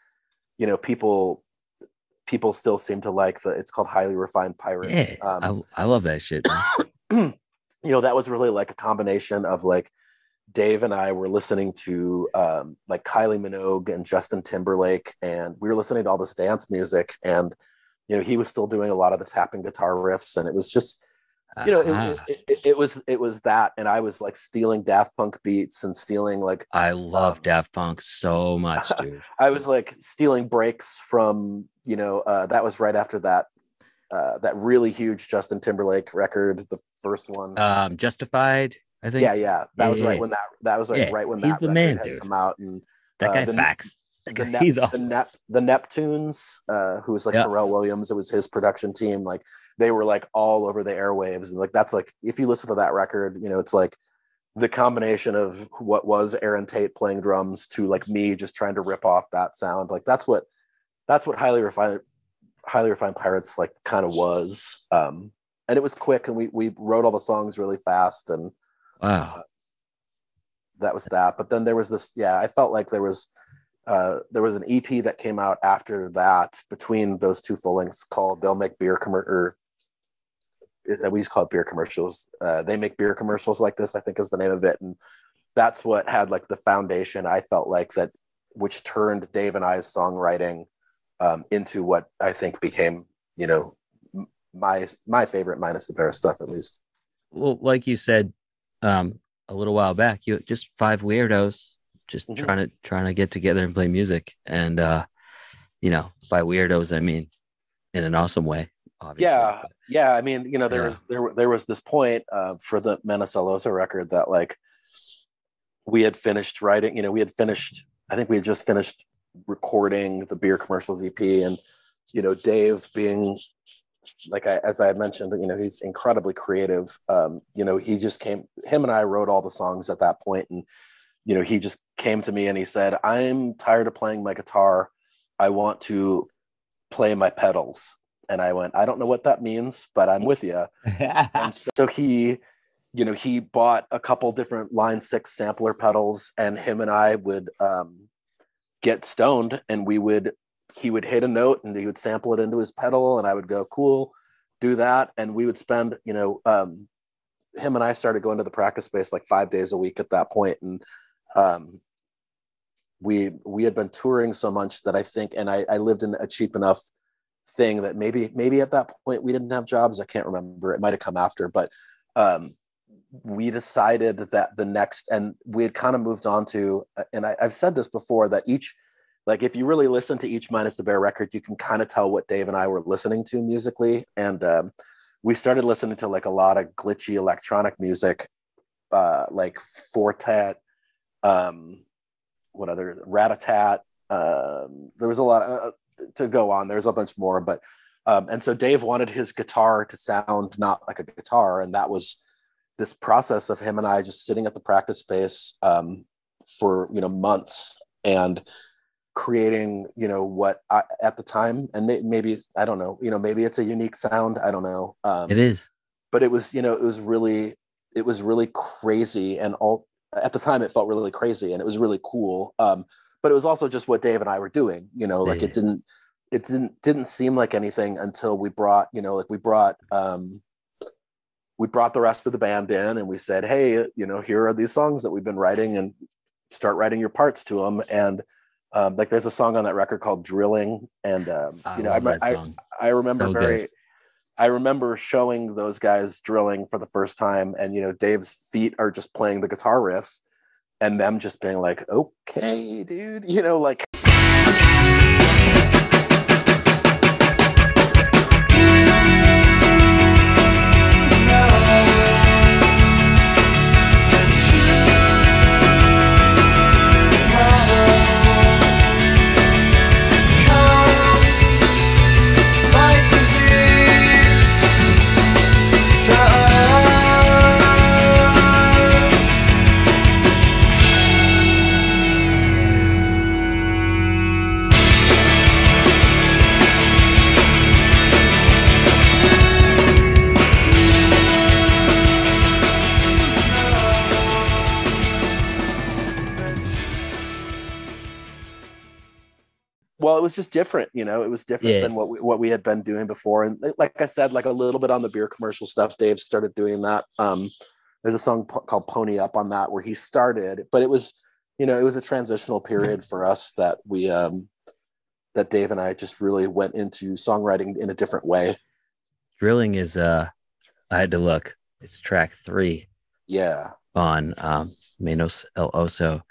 you know people people still seem to like the it's called highly refined pirates Yeah, um, I, I love that shit. <coughs> you know that was really like a combination of like dave and i were listening to um, like kylie minogue and justin timberlake and we were listening to all this dance music and you know he was still doing a lot of the tapping guitar riffs and it was just you know it, Uh-huh. it, it, it was it was that and i was like stealing daft punk beats and stealing like I love um, Daft Punk so much, <laughs> dude. i was like stealing breaks from you know uh, that was right after that uh, that really huge justin timberlake record the first one Um, Justified, I think. yeah yeah that Yeah, was yeah, right yeah. when that that was like right when he's that the man, had dude. come out and that uh, guy the- facts. the, <laughs> Nep- He's the awesome. Nep- the Neptunes, uh, who was like Yeah. Pharrell Williams, it was his production team. Like they were like all over the airwaves, and like that's like if you listen to that record, you know, it's like the combination of what was Erin Tate playing drums to like me just trying to rip off that sound. Like that's what that's what highly refined highly refined pirates like kind of was. Um, and it was quick, and we we wrote all the songs really fast, and Wow. that was that. But then there was this, yeah, I felt like there was uh there was an EP that came out after that between those two full lengths called They'll Make Beer Commer or is we just call it beer commercials. Uh they make beer commercials like this, I think is the name of it. And that's what had like the foundation I felt like that which turned Dave and I's songwriting um, into what I think became, you know, my my favorite minus the bear stuff at least. Well, like you said um, a little while back, you just five weirdos just Mhm. trying to trying to get together and play music. And uh, you know, by weirdos I mean in an awesome way. Obviously. Yeah, yeah. I mean, you know, there Yeah. was there there was this point uh, for the Menos el Oso record that like we had finished writing. You know, we had finished. I think we had just finished recording the beer commercials EP, and you know, Dave being like I, as I had mentioned, you know, he's incredibly creative. Um, you know, he just came. Him and I wrote all the songs at that point, and you know, he just came to me and he said, "I'm tired of playing my guitar. I want to play my pedals." And I went, "I don't know what that means, but I'm with you." <laughs> so he you know he bought a couple different line six sampler pedals and him and i would um, get stoned and we would he would hit a note and he would sample it into his pedal and i would go cool do that. And we would spend you know um, him and i started going to the practice space like five days a week at that point and um, we we had been touring so much that i think and i, I lived in a cheap enough thing that maybe maybe at that point we didn't have jobs. I can't remember. It might have come after but um, we decided that the next and we had kind of moved on to and I, i've said this before that each like if you really listen to each minus the bear record you can kind of tell what dave and i were listening to musically. And um, we started listening to like a lot of glitchy electronic music uh, like four tet um, what other ratatat um, there was a lot of, uh, to go on. There's a bunch more but um, and so dave wanted his guitar to sound not like a guitar. And that was this process of him and i just sitting at the practice space um, for you know months. And creating you know what I, at the time and may, maybe i don't know you know maybe it's a unique sound i don't know um, it is. but it was you know it was really it was really crazy and all at the time it felt really crazy and it was really cool um but it was also just what dave and i were doing you know like Yeah. it didn't it didn't didn't seem like anything until we brought you know like we brought um we brought the rest of the band in and we said hey you know here are these songs that we've been writing and start writing your parts to them and um, like there's a song on that record called drilling and um, you know I, I. I remember So good. very I remember showing those guys drilling for the first time and you know Dave's feet are just playing the guitar riff and them just being like okay dude <laughs> you know like well it was just different you know it was different Yeah. than what we, what we had been doing before and like i said like a little bit on the beer commercial stuff dave started doing that um there's a song p- called pony up on that where he started but it was you know it was a transitional period for us that we um that dave and i just really went into songwriting in a different way Drilling is uh I had to look. It's track three yeah on um Menos El Oso.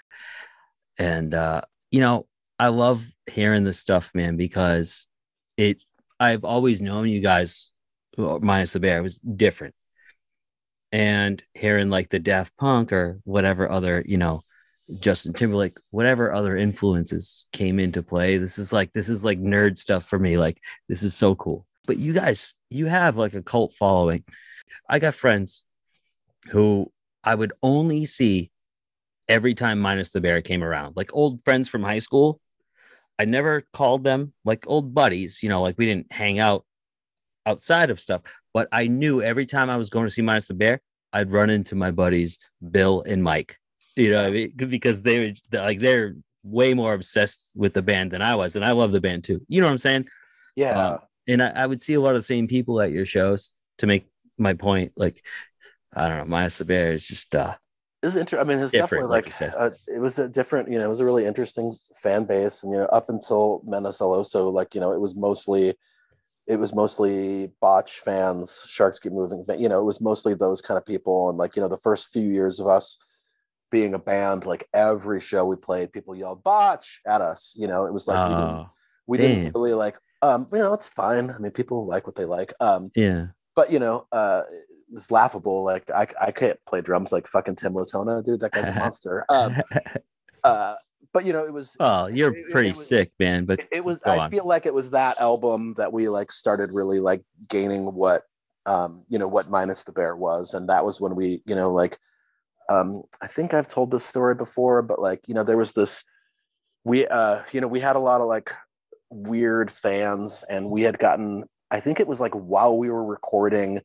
And uh, you know, I love hearing this stuff, man, because it I've always known you guys minus the bear was different. And hearing like the Daft Punk or whatever other, you know, Justin Timberlake, whatever other influences came into play. This is like this is like nerd stuff for me. Like this is so cool. But you guys, you have like a cult following. I got friends who I would only see every time minus the bear came around, like old friends from high school. I never called them like old buddies, you know, like we didn't hang out outside of stuff, but I knew every time I was going to see minus the bear, I'd run into my buddies Bill and Mike. You know, what I mean? <laughs> because they were like they're way more obsessed with the band than I was, and I love the band too. You know what I'm saying? yeah Uh, and I, I would see a lot of the same people at your shows to make my point. Like, I don't know, minus the bear is just uh was inter- I mean, it's definitely like like, uh, it was a different, you know, it was a really interesting fan base, and you know, up until Menos el Oso, like you know, it was mostly, it was mostly botch fans, Sharks Keep Moving, you know, it was mostly those kind of people, and like you know, the first few years of us being a band, like every show we played, people yelled botch at us, you know, it was like we didn't, Oh, we didn't really like, um, you know, it's fine. I mean, people like what they like, um, yeah. but you know, uh, it's laughable. Like I, I can't play drums like fucking Tim Latona, dude. That guy's a <laughs> monster. Um, uh, but you know, it was oh, you're it- it pretty was- sick, man. But it, it was. I on. feel like it was that album that we like started really like gaining what, um, you know, what minus the bear was, and that was when we, you know, like, um, I think I've told this story before, but like, you know, there was this, we, uh, you know, we had a lot of like weird fans, and we had gotten, I think it was like while we were recording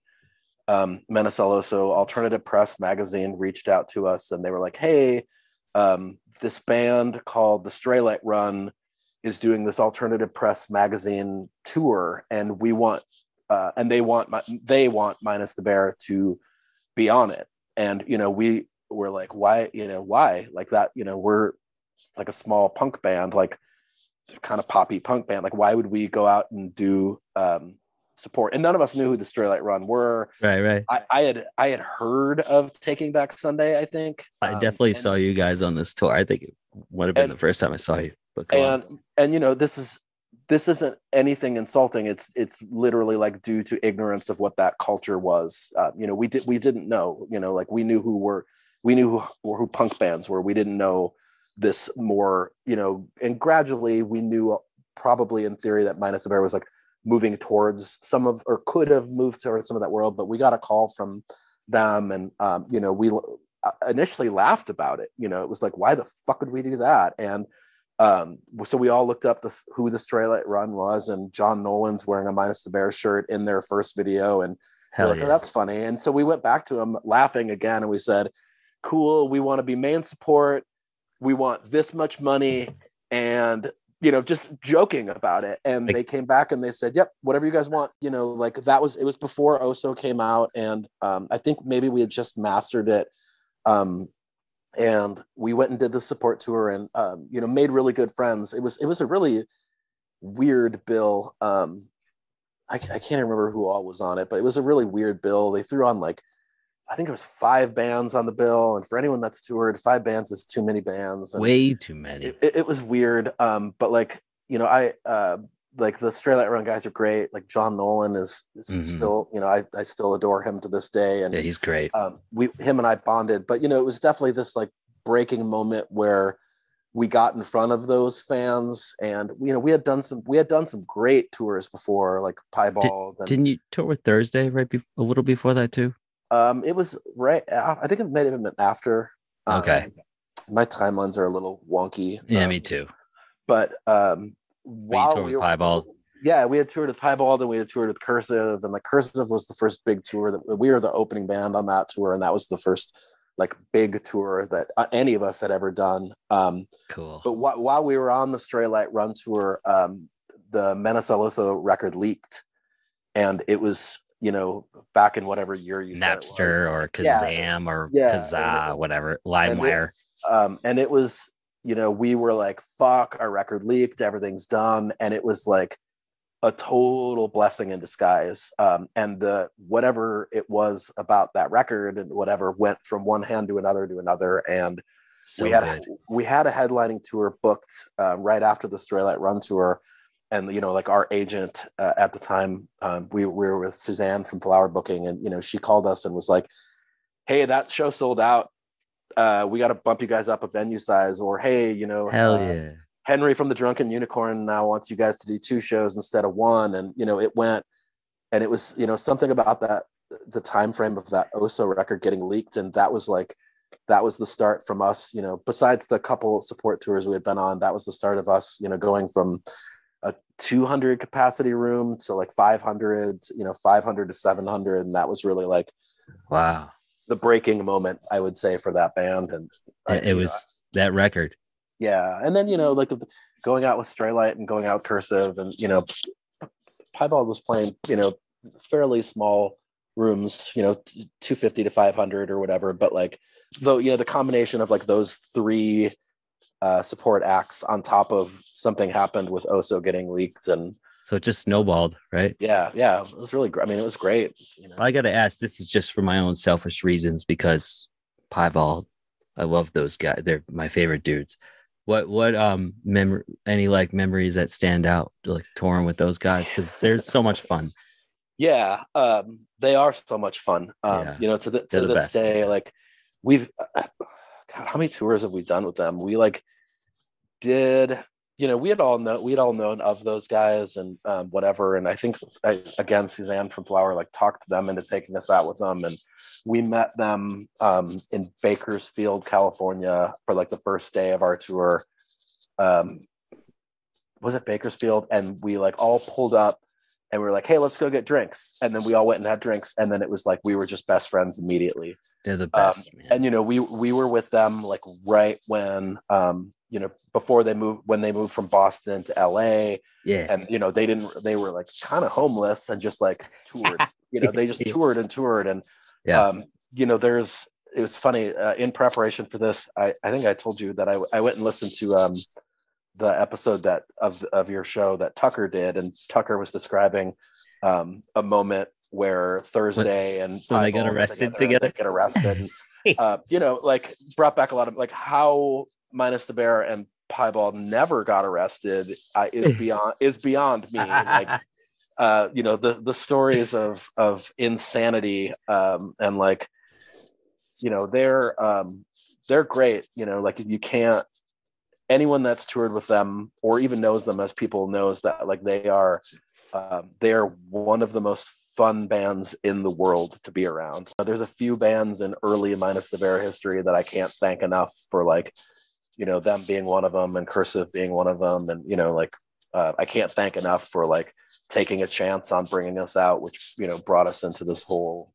um, Menacello. So Alternative Press magazine reached out to us and they were like, "Hey, um, this band called the Straylight Run is doing this Alternative Press magazine tour, and we want, uh, and they want, they want Minus the Bear to be on it." And you know, we were like, "Why? You know, why? Like that? You know, we're like a small punk band, like kind of poppy punk band. Like, why would we go out and do?" Um, support and none of us knew who the Straylight Run were right, right. I, I had I had heard of Taking Back Sunday. I think I Um, definitely and- saw you guys on this tour. I think it would have been And- the first time I saw you. But go on. And and you know this is this isn't anything insulting. It's it's literally like due to ignorance of what that culture was. Uh, you know, we did we didn't know. You know, like we knew who were we knew who, who punk bands were. We didn't know this more. You know, and gradually we knew probably in theory that Minus the Bear was like moving towards some of or could have moved towards some of that world. But we got a call from them, and um, you know we uh, initially laughed about it. You know, it was like, why the fuck would we do that? And um, so we all looked up this, who the Straylight Run was, and John Nolan's wearing a Minus the Bear shirt in their first video, and we're Hell like, oh, that's funny. And so we went back to him laughing again, and we said, "Cool, we want to be main support. We want this much money, and you know, just joking about it." And Like- they came back and they said, "Yep, whatever you guys want." You know, like that was it was before Oso came out, and um, I think maybe we had just mastered it. Um, and we went and did the support tour, and um, you know, made really good friends. It was it was a really weird bill. Um, I, I can't remember who all was on it, but it was a really weird bill. They threw on like, I think it was five bands on the bill, and for anyone that's toured, five bands is too many bands. And Way too many. it, it, it was weird. Um, but like, you know, I uh, like the Straylight Run guys are great. Like John Nolan is, is Mhm. still, you know, I, I still adore him to this day, and yeah, he's great. um, we him and I bonded. But you know, it was definitely this like breaking moment where we got in front of those fans, and you know, we had done some we had done some great tours before, like Piebald. and, Didn't you tour with Thursday right bef- a little before that too? Um, it was right. I think it may have been after. Okay. Um, my timelines are a little wonky. Yeah, um, me too. But um, while we were, Piebald? yeah, we had toured with Piebald and we had toured with Cursive, and like Cursive was the first big tour that we were the opening band on that tour, and that was the first like big tour that uh, any of us had ever done. Um, Cool. but wh- while we were on the Straylight Run tour, um, the Menos el Oso record leaked, and it was you know back in whatever year you said it was. Napster or Yeah. Kazam or Yeah, Kazaa, and whatever. and LimeWire. um, and it was you know we were like fuck our record leaked everything's done and it was like a total blessing in disguise um, and the whatever it was about that record and whatever went from one hand to another to another and So we had good. we had a headlining tour booked uh, right after the Straylight Run tour, and you know, like our agent uh, at the time, um, we, we were with Suzanne from Flower Booking, and you know, she called us and was like, "Hey, that show sold out. Uh, we got to bump you guys up a venue size." Or, "Hey, you know, Hell uh, yeah. Henry from the Drunken Unicorn now wants you guys to do two shows instead of one." And you know, it went, and it was you know something about that the time frame of that Oso record getting leaked, and that was like that was the start from us you know besides the couple support tours we had been on that was the start of us you know going from a 200 capacity room to like 500 you know 500 to 700 and that was really like Wow. the breaking moment i would say for that band and I- It, you it know, was that record. yeah and then you know like going out with straylight and going out cursive and you know piebald was playing you know fairly small rooms, you know, 250 to 500 or whatever. But like, though, you know, the combination of like those three uh, support acts on top of something happened with Oso getting leaked and So it just snowballed, right? yeah, yeah, it was really great. I mean, it was great. You know? I got to ask. This is just for my own selfish reasons because Piebald, I love those guys. They're my favorite dudes. What what um memory any like memories that stand out like touring with those guys because they're so much fun. yeah um they are so much fun um Yeah. you know to the to the this best. day like we've God, how many tours have we done with them? We like did you know we had all know we'd all known of those guys and um, whatever and i think I, again suzanne from flower like talked them into taking us out with them and we met them um in bakersfield california for like the first day of our tour. Um was it bakersfield? And we like all pulled up and we were like, "Hey, let's go get drinks." And then we all went and had drinks, and then it was like we were just best friends immediately. They're the Um, best, man. And you know, we we were with them like right when um, you know before they moved when they moved from Boston to LA, yeah, and you know they didn't they were like kind of homeless and just like toured. <laughs> you know, they just toured and toured, and Yeah. um, you know, there's it was funny uh, in preparation for this. I I think I told you that I I went and listened to um the episode that of of your show that Tucker did, and Tucker was describing um, a moment where Thursday and when they got arrested together? they get arrested, and, <laughs> uh, you know, like brought back a lot of like how minus the bear and Piebald never got arrested uh, is <laughs> beyond is beyond me. Like, <laughs> uh, you know, the the stories of of insanity um, and like, you know, they're um, they're great. You know, like you can't anyone that's toured with them or even knows them as people knows that like they are um, they're one of the most fun bands in the world to be around. There's a few bands in early minus the bear history that i can't thank enough for like you know them being one of them and cursive being one of them and you know like uh, i can't thank enough for like taking a chance on bringing us out which you know brought us into this whole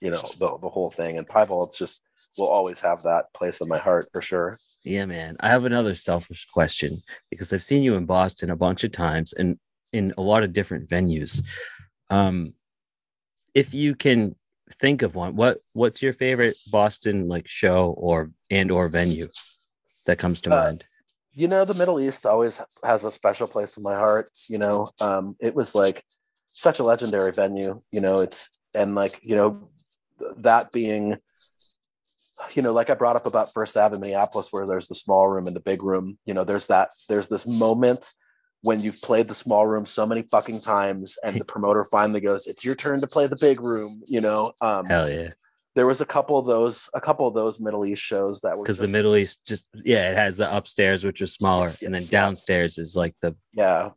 you know the, the whole thing and piebald it's just will always have that place in my heart for sure Yeah, man. I have another selfish question because I've seen you in Boston a bunch of times and in a lot of different venues. Um, if you can think of one, what what's your favorite Boston like show or and or venue that comes to Uh, mind? you know the middle east always has a special place in my heart you know um it was like such a legendary venue you know it's and like you know that being you know like i brought up about first ave in minneapolis where there's the small room and the big room you know there's that there's this moment when you've played the small room so many fucking times and the promoter finally goes it's your turn to play the big room you know um Hell yeah. there was a couple of those a couple of those middle east shows that were Because the Middle East just yeah, it has the upstairs which is smaller, and then downstairs is like the yeah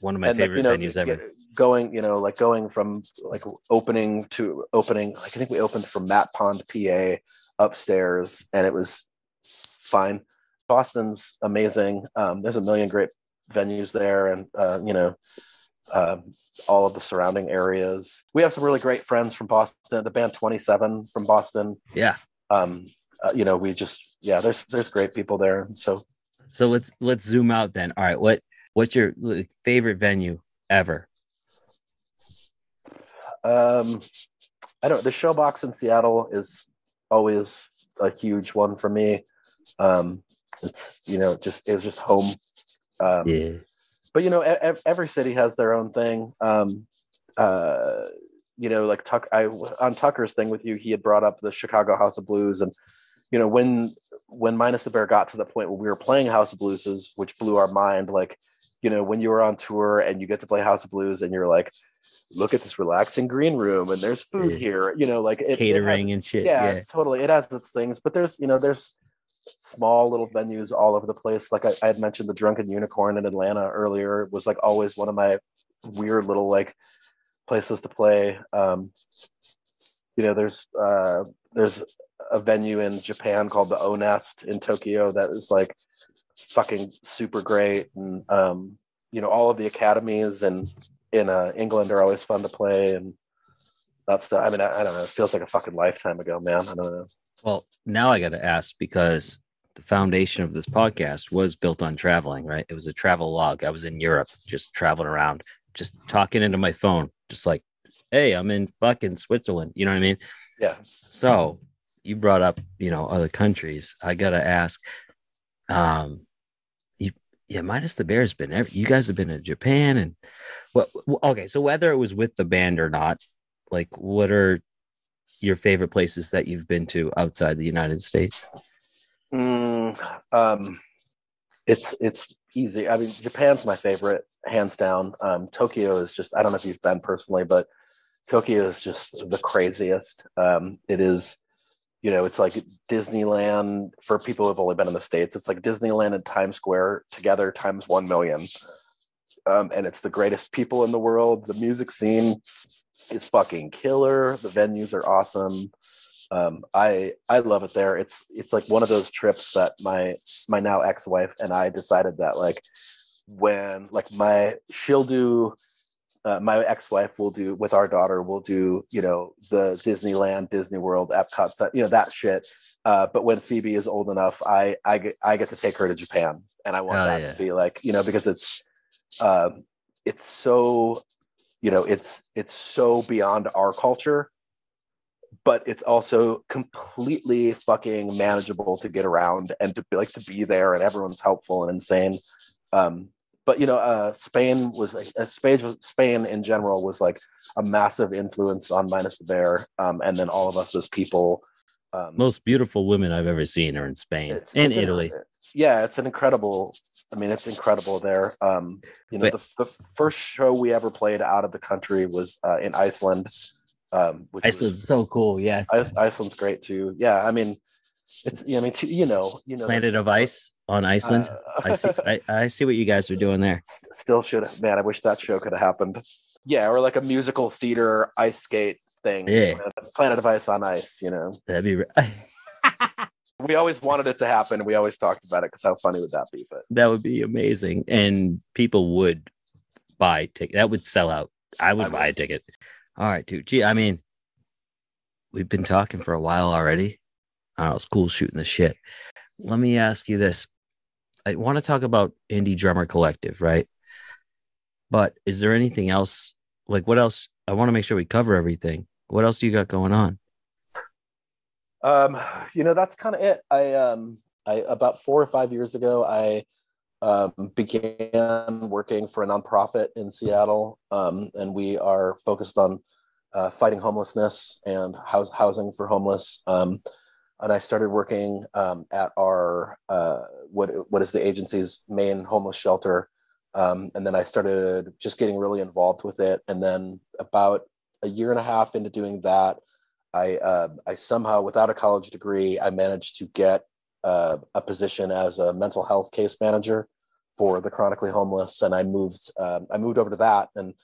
one of my and, favorite you know, venues ever. Going you know like going from like opening to opening like i think we opened from matt pond pa upstairs and it was fine boston's amazing um, there's a million great venues there and uh, you know um, all of the surrounding areas we have some really great friends from boston the band 27 from boston Yeah. um, uh, you know we just yeah there's there's great people there so So let's let's zoom out then. All right, what what's your favorite venue ever? Um, I don't. The showbox in Seattle is always a huge one for me. Um, it's you know just it's just home. Um, Yeah. But you know ev- every city has their own thing. Um, uh, you know, like Tuck. I on Tucker's thing with you, he had brought up the Chicago House of Blues, and you know when when Minus the Bear got to the point where we were playing House of Blues, which blew our mind. Like you know when you were on tour and you get to play House of Blues, and you're like, look at this relaxing green room, and there's food Yeah. here. You know, like it, it has- Catering and shit. yeah, Yeah. totally. It has its things, but there's you know there's small little venues all over the place. Like I, I had mentioned, the Drunken Unicorn in Atlanta earlier was like always one of my weird little like places to play. Um, you know, there's uh, there's a venue in Japan called the O Nest in Tokyo that is like fucking super great, and um, you know all of the academies and in uh, England are always fun to play and. That's the. I mean, I, I don't know. It feels like a fucking lifetime ago, man. I don't know. Well, now I got to ask because the foundation of this podcast was built on traveling, right? It was a travel log. I was in Europe, just traveling around, just talking into my phone, just like hey, I'm in fucking Switzerland. You know what I mean? Yeah. So you brought up, you know, other countries. I gotta ask, um, yeah, minus the Bears been every, you guys have been in Japan and what okay, so whether it was with the band or not, like what are your favorite places that you've been to outside the United States? Mm, um, it's it's easy. I mean, Japan's my favorite, hands down. Um, Tokyo is just I don't know if you've been personally, but Tokyo is just the craziest. Um, it is, you know, it's like Disneyland for people who've only been in the states. It's like Disneyland and Times Square together times one million, um, and it's the greatest people in the world. The music scene is fucking killer. The venues are awesome um, I I love it there. It's it's like one of those trips that my my now ex wife and I decided that like when like my she'll do uh, my ex-wife will do with our daughter will do you know the disneyland disney world epcot you know that shit uh, but when phoebe is old enough i i get i get to take her to japan and i want that yeah. to be like you know because it's um it's so you know it's it's so beyond our culture but it's also completely fucking manageable to get around and to be like to be there and everyone's helpful and insane um, but you know uh, spain was uh, spain spain in general was like a massive influence on minus the bear um, and then all of us as people um, most beautiful women i've ever seen are in spain it's, and it's italy an, yeah it's an incredible i mean it's incredible there um, you know but, the, the first show we ever played out of the country was uh, in iceland um, Iceland's was, so cool. Yes, Iceland's great too. Yeah, I mean, it's I mean, you know, you know, Planet of Ice on Iceland. Uh, I see. I, I, see what you guys are doing there. Still should have. Man, I wish that show could have happened. Yeah, or like a musical theater ice skate thing. Yeah, Planet of Ice on ice. You know, that'd be. <laughs> we always wanted it to happen. We always talked about it because how funny would that be? But that would be amazing, and people would buy ticket. That would sell out. I would I buy a ticket. All right, dude. Gee, I mean, we've been talking for a while already. I don't know, it's cool shooting the shit. Let me ask you this. I want to talk about Indie Drummer Collective, right? But is there anything else? Like, what else? I want to make sure we cover everything. What else do you got going on? Um, you know, that's kind of it. I um, I about four or five years ago, I um, began working for a nonprofit in Seattle, um, and we are focused on uh, fighting homelessness and house, housing for homeless. Um, and I started working um, at our uh, what what is the agency's main homeless shelter, um, and then I started just getting really involved with it. And then about a year and a half into doing that, I uh, I somehow, without a college degree, I managed to get uh, a position as a mental health case manager for the chronically homeless, and I moved um, I moved over to that, and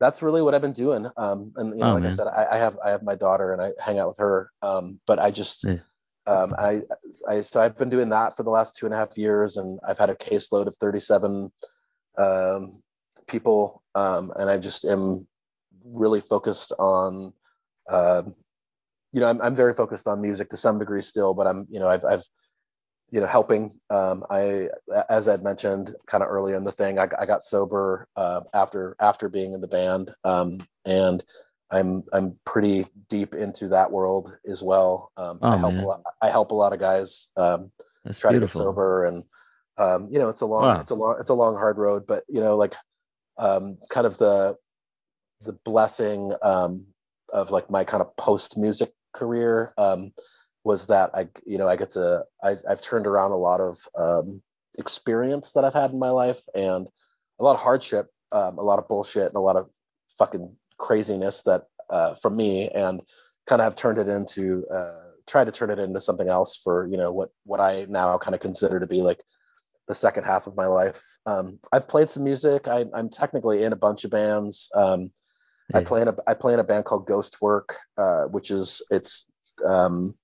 that's really what I've been doing. Um, and you know, oh, like man. I said, I, I, have I have my daughter, and I hang out with her. Um, but I just yeah. Um, I I so I've been doing that for the last two and a half years, and I've had a caseload of thirty seven um, people, um, and I just am really focused on. Uh, you know, I'm, I'm very focused on music to some degree still, but I'm, you know, I've, I've, you know, helping. Um, I, as I'd mentioned, kind of early in the thing, I, I got sober uh, after after being in the band, um, and I'm I'm pretty deep into that world as well. Um, oh, I help man. a lot. I help a lot of guys um, try beautiful. to get sober, and um, you know, it's a long, wow. it's a long, it's a long, hard road. But you know, like um, kind of the the blessing um, of like my kind of post music career um, was that I, you know, I get to, I, have turned around a lot of um, experience that I've had in my life and a lot of hardship, um, a lot of bullshit, and a lot of fucking craziness that uh, from me, and kind of have turned it into, uh, try to turn it into something else for you know what what I now kind of consider to be like the second half of my life. Um, I've played some music. I, am technically in a bunch of bands. Um, I play in a I play in a band called Ghost Work, uh, which is it's um,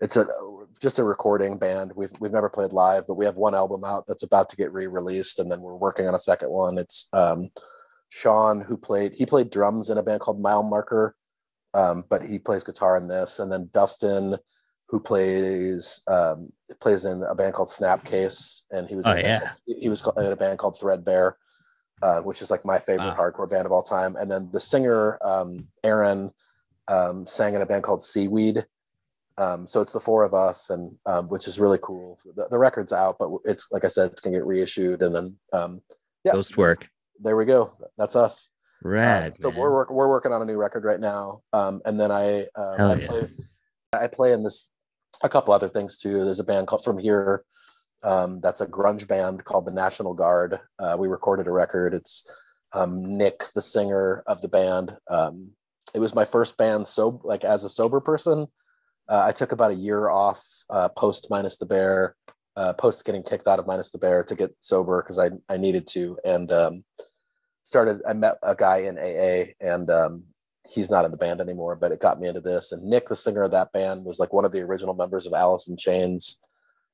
it's a just a recording band. We've we've never played live, but we have one album out that's about to get re-released, and then we're working on a second one. It's um, Sean who played he played drums in a band called Mile Marker, um, but he plays guitar in this, and then Dustin who plays um, plays in a band called Snapcase, and he was oh, yeah. he was in a band called Threadbare. uh, which is like my favorite Wow. hardcore band of all time. And then the singer um, Aaron um, sang in a band called Seaweed. Um, so it's the four of us, and um, which is really cool. The, the record's out, but it's like I said, it's gonna get reissued, and then um, yeah, Ghost work. There we go. That's us. Uh, so man. we're work, we're working on a new record right now, um, and then I uh, I, yeah. play, I play in this a couple other things too. There's a band called From Here, um, that's a grunge band called the National Guard. Uh, we recorded a record. It's um, Nick, the singer of the band. Um, it was my first band, so like as a sober person. Uh, I took about a year off uh, post Minus the Bear, uh, post getting kicked out of Minus the Bear to get sober because I I needed to, and um, started. I met a guy in AA, and um, he's not in the band anymore, but it got me into this. And Nick, the singer of that band, was like one of the original members of Alice in Chains.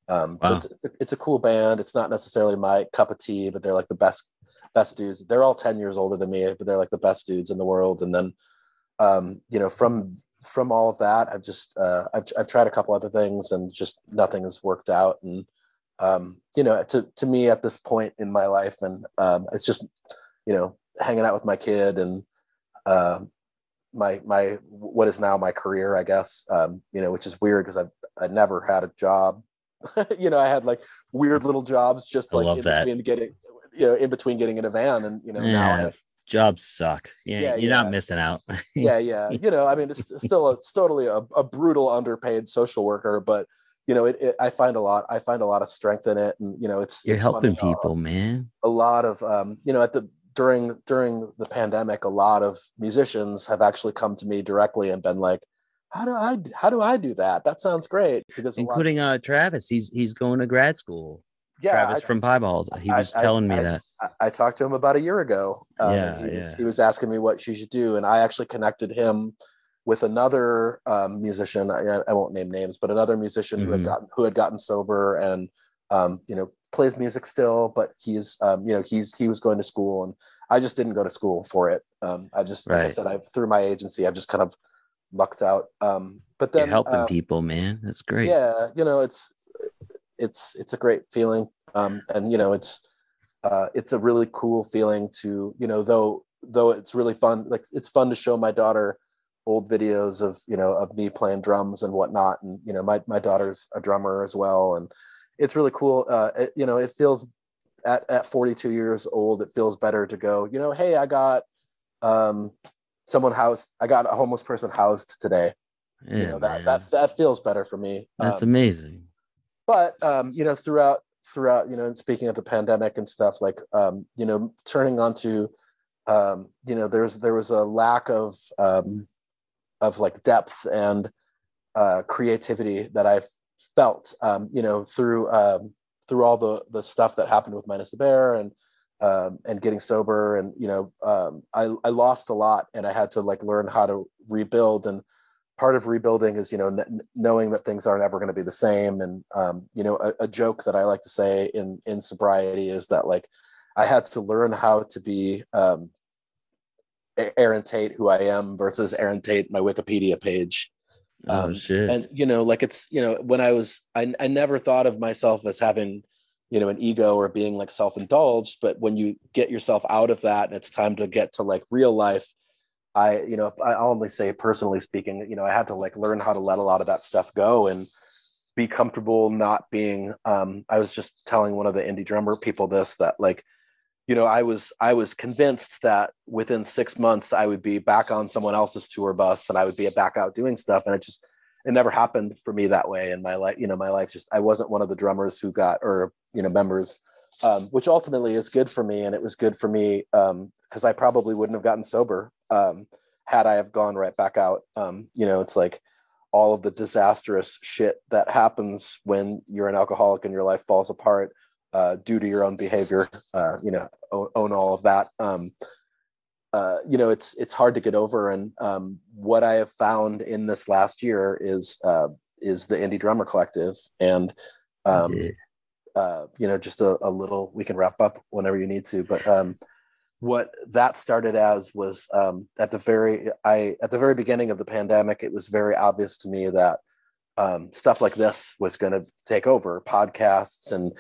Um, Wow. so it's, it's, a, it's a cool band. It's not necessarily my cup of tea, but they're like the best best dudes. They're all ten years older than me, but they're like the best dudes in the world. And then, um, you know, from from all of that, I've just uh, I've I've tried a couple other things, and just nothing has worked out. And um, you know, to to me at this point in my life, and um, it's just you know hanging out with my kid and uh, my my what is now my career, I guess. Um, you know, which is weird because I've I never had a job. <laughs> you know, I had like weird little jobs just like in that. between getting you know in between getting in a van and you know now I have jobs suck. Yeah, Yeah, you're yeah. not missing out. <laughs> yeah yeah you know i mean it's, it's still a, it's totally a, a brutal underpaid social worker but you know it, it, i find a lot i find a lot of strength in it and you know it's You're it's helping how people, man. a lot of um you know at the during during the pandemic a lot of musicians have actually come to me directly and been like how do i how do i do that that sounds great because Including uh Travis. He's he's going to grad school. Yeah Travis I- from Piebald. He was I- telling me I- that. I, talked to him about a year ago. Um, Yeah, he, was, he was asking me what she should do, and I actually connected him with another um, musician. I, I won't name names, but another musician who Mhm. had gotten who had gotten sober and um, you know plays music still, but he's um, you know he's he was going to school, and I just didn't go to school for it. Um, I just like I said, I through my agency, I've just kind of lucked out. Um, but then You're helping um, people, man. That's great. yeah you know it's it's it's a great feeling. Um and you know it's uh it's a really cool feeling to you know though though it's really fun like it's fun to show my daughter old videos of you know of me playing drums and whatnot. And you know my my daughter's a drummer as well. And it's really cool. Uh it, you know it feels at at 42 years old it feels better to go you know hey i got um someone housed i got a homeless person housed today. Yeah, you know that man. that that feels better for me. That's Um, amazing. But um, you know throughout throughout you know and speaking of the pandemic and stuff like um, you know turning onto um, you know there's there was a lack of um, of like depth and uh, creativity that I felt um, you know through um, through all the the stuff that happened with minus the bear and um, and getting sober and you know um, I I lost a lot and I had to like learn how to rebuild and part of rebuilding is you know kn- knowing that things aren't ever going to be the same and um, you know a, a joke that i like to say in in sobriety is that like i had to learn how to be um, erin tate who i am versus erin tate my wikipedia page Oh um, shit. and you know like it's you know when i was I, I never thought of myself as having you know an ego or being like self-indulged but when you get yourself out of that and it's time to get to like real life i you know i'll only say personally speaking you know i had to like learn how to let a lot of that stuff go and be comfortable not being um i was just telling one of the indie drummer people this that like you know i was i was convinced that within six months i would be back on someone else's tour bus and i would be back out doing stuff. And it just it never happened for me that way in my life you know my life. Just i wasn't one of the drummers who got or you know members um, which ultimately is good for me and it was good for me because i probably wouldn't have gotten sober um, had i have gone right back out um, you know it's like all of the disastrous shit that happens when you're an alcoholic and your life falls apart uh, due to your own behavior uh, you know own, own all of that um, uh, you know it's it's hard to get over and um, what i have found in this last year is uh, is the indie drummer collective and um, Yeah. Uh, you know just a, a little we can wrap up whenever you need to but um, what that started as was um, at the very i at the very beginning of the pandemic it was very obvious to me that um, stuff like this was going to take over podcasts and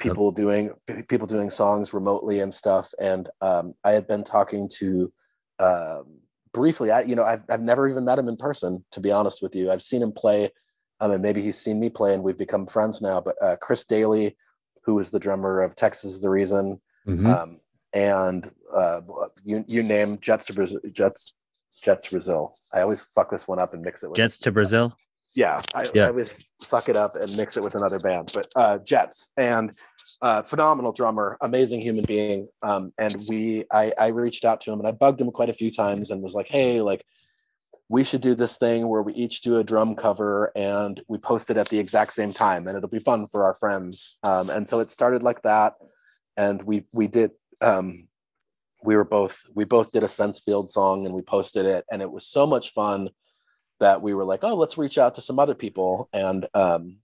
people doing p- people doing songs remotely and stuff. And um, I had been talking to um, briefly. I you know I've I've never even met him in person. To be honest with you, I've seen him play. Um, and maybe he's seen me play, and we've become friends now. But uh, Chris Daly, who is the drummer of Texas is the Reason, Mhm. um, and uh, you you name Jets to Brazil, Jets Jets Brazil. I always fuck this one up and mix it with Jets to Brazil. yeah, I, Yeah. I always fuck it up and mix it with another band, but uh, Jets and uh, phenomenal drummer, amazing human being. Um, and we, I, I reached out to him and I bugged him quite a few times and was like, hey, like we should do this thing where we each do a drum cover and we post it at the exact same time and it'll be fun for our friends. Um, and so it started like that, and we we did. Um, we were both we both did a Sensefield song and we posted it, and it was so much fun that we were like, oh, let's reach out to some other people, and um,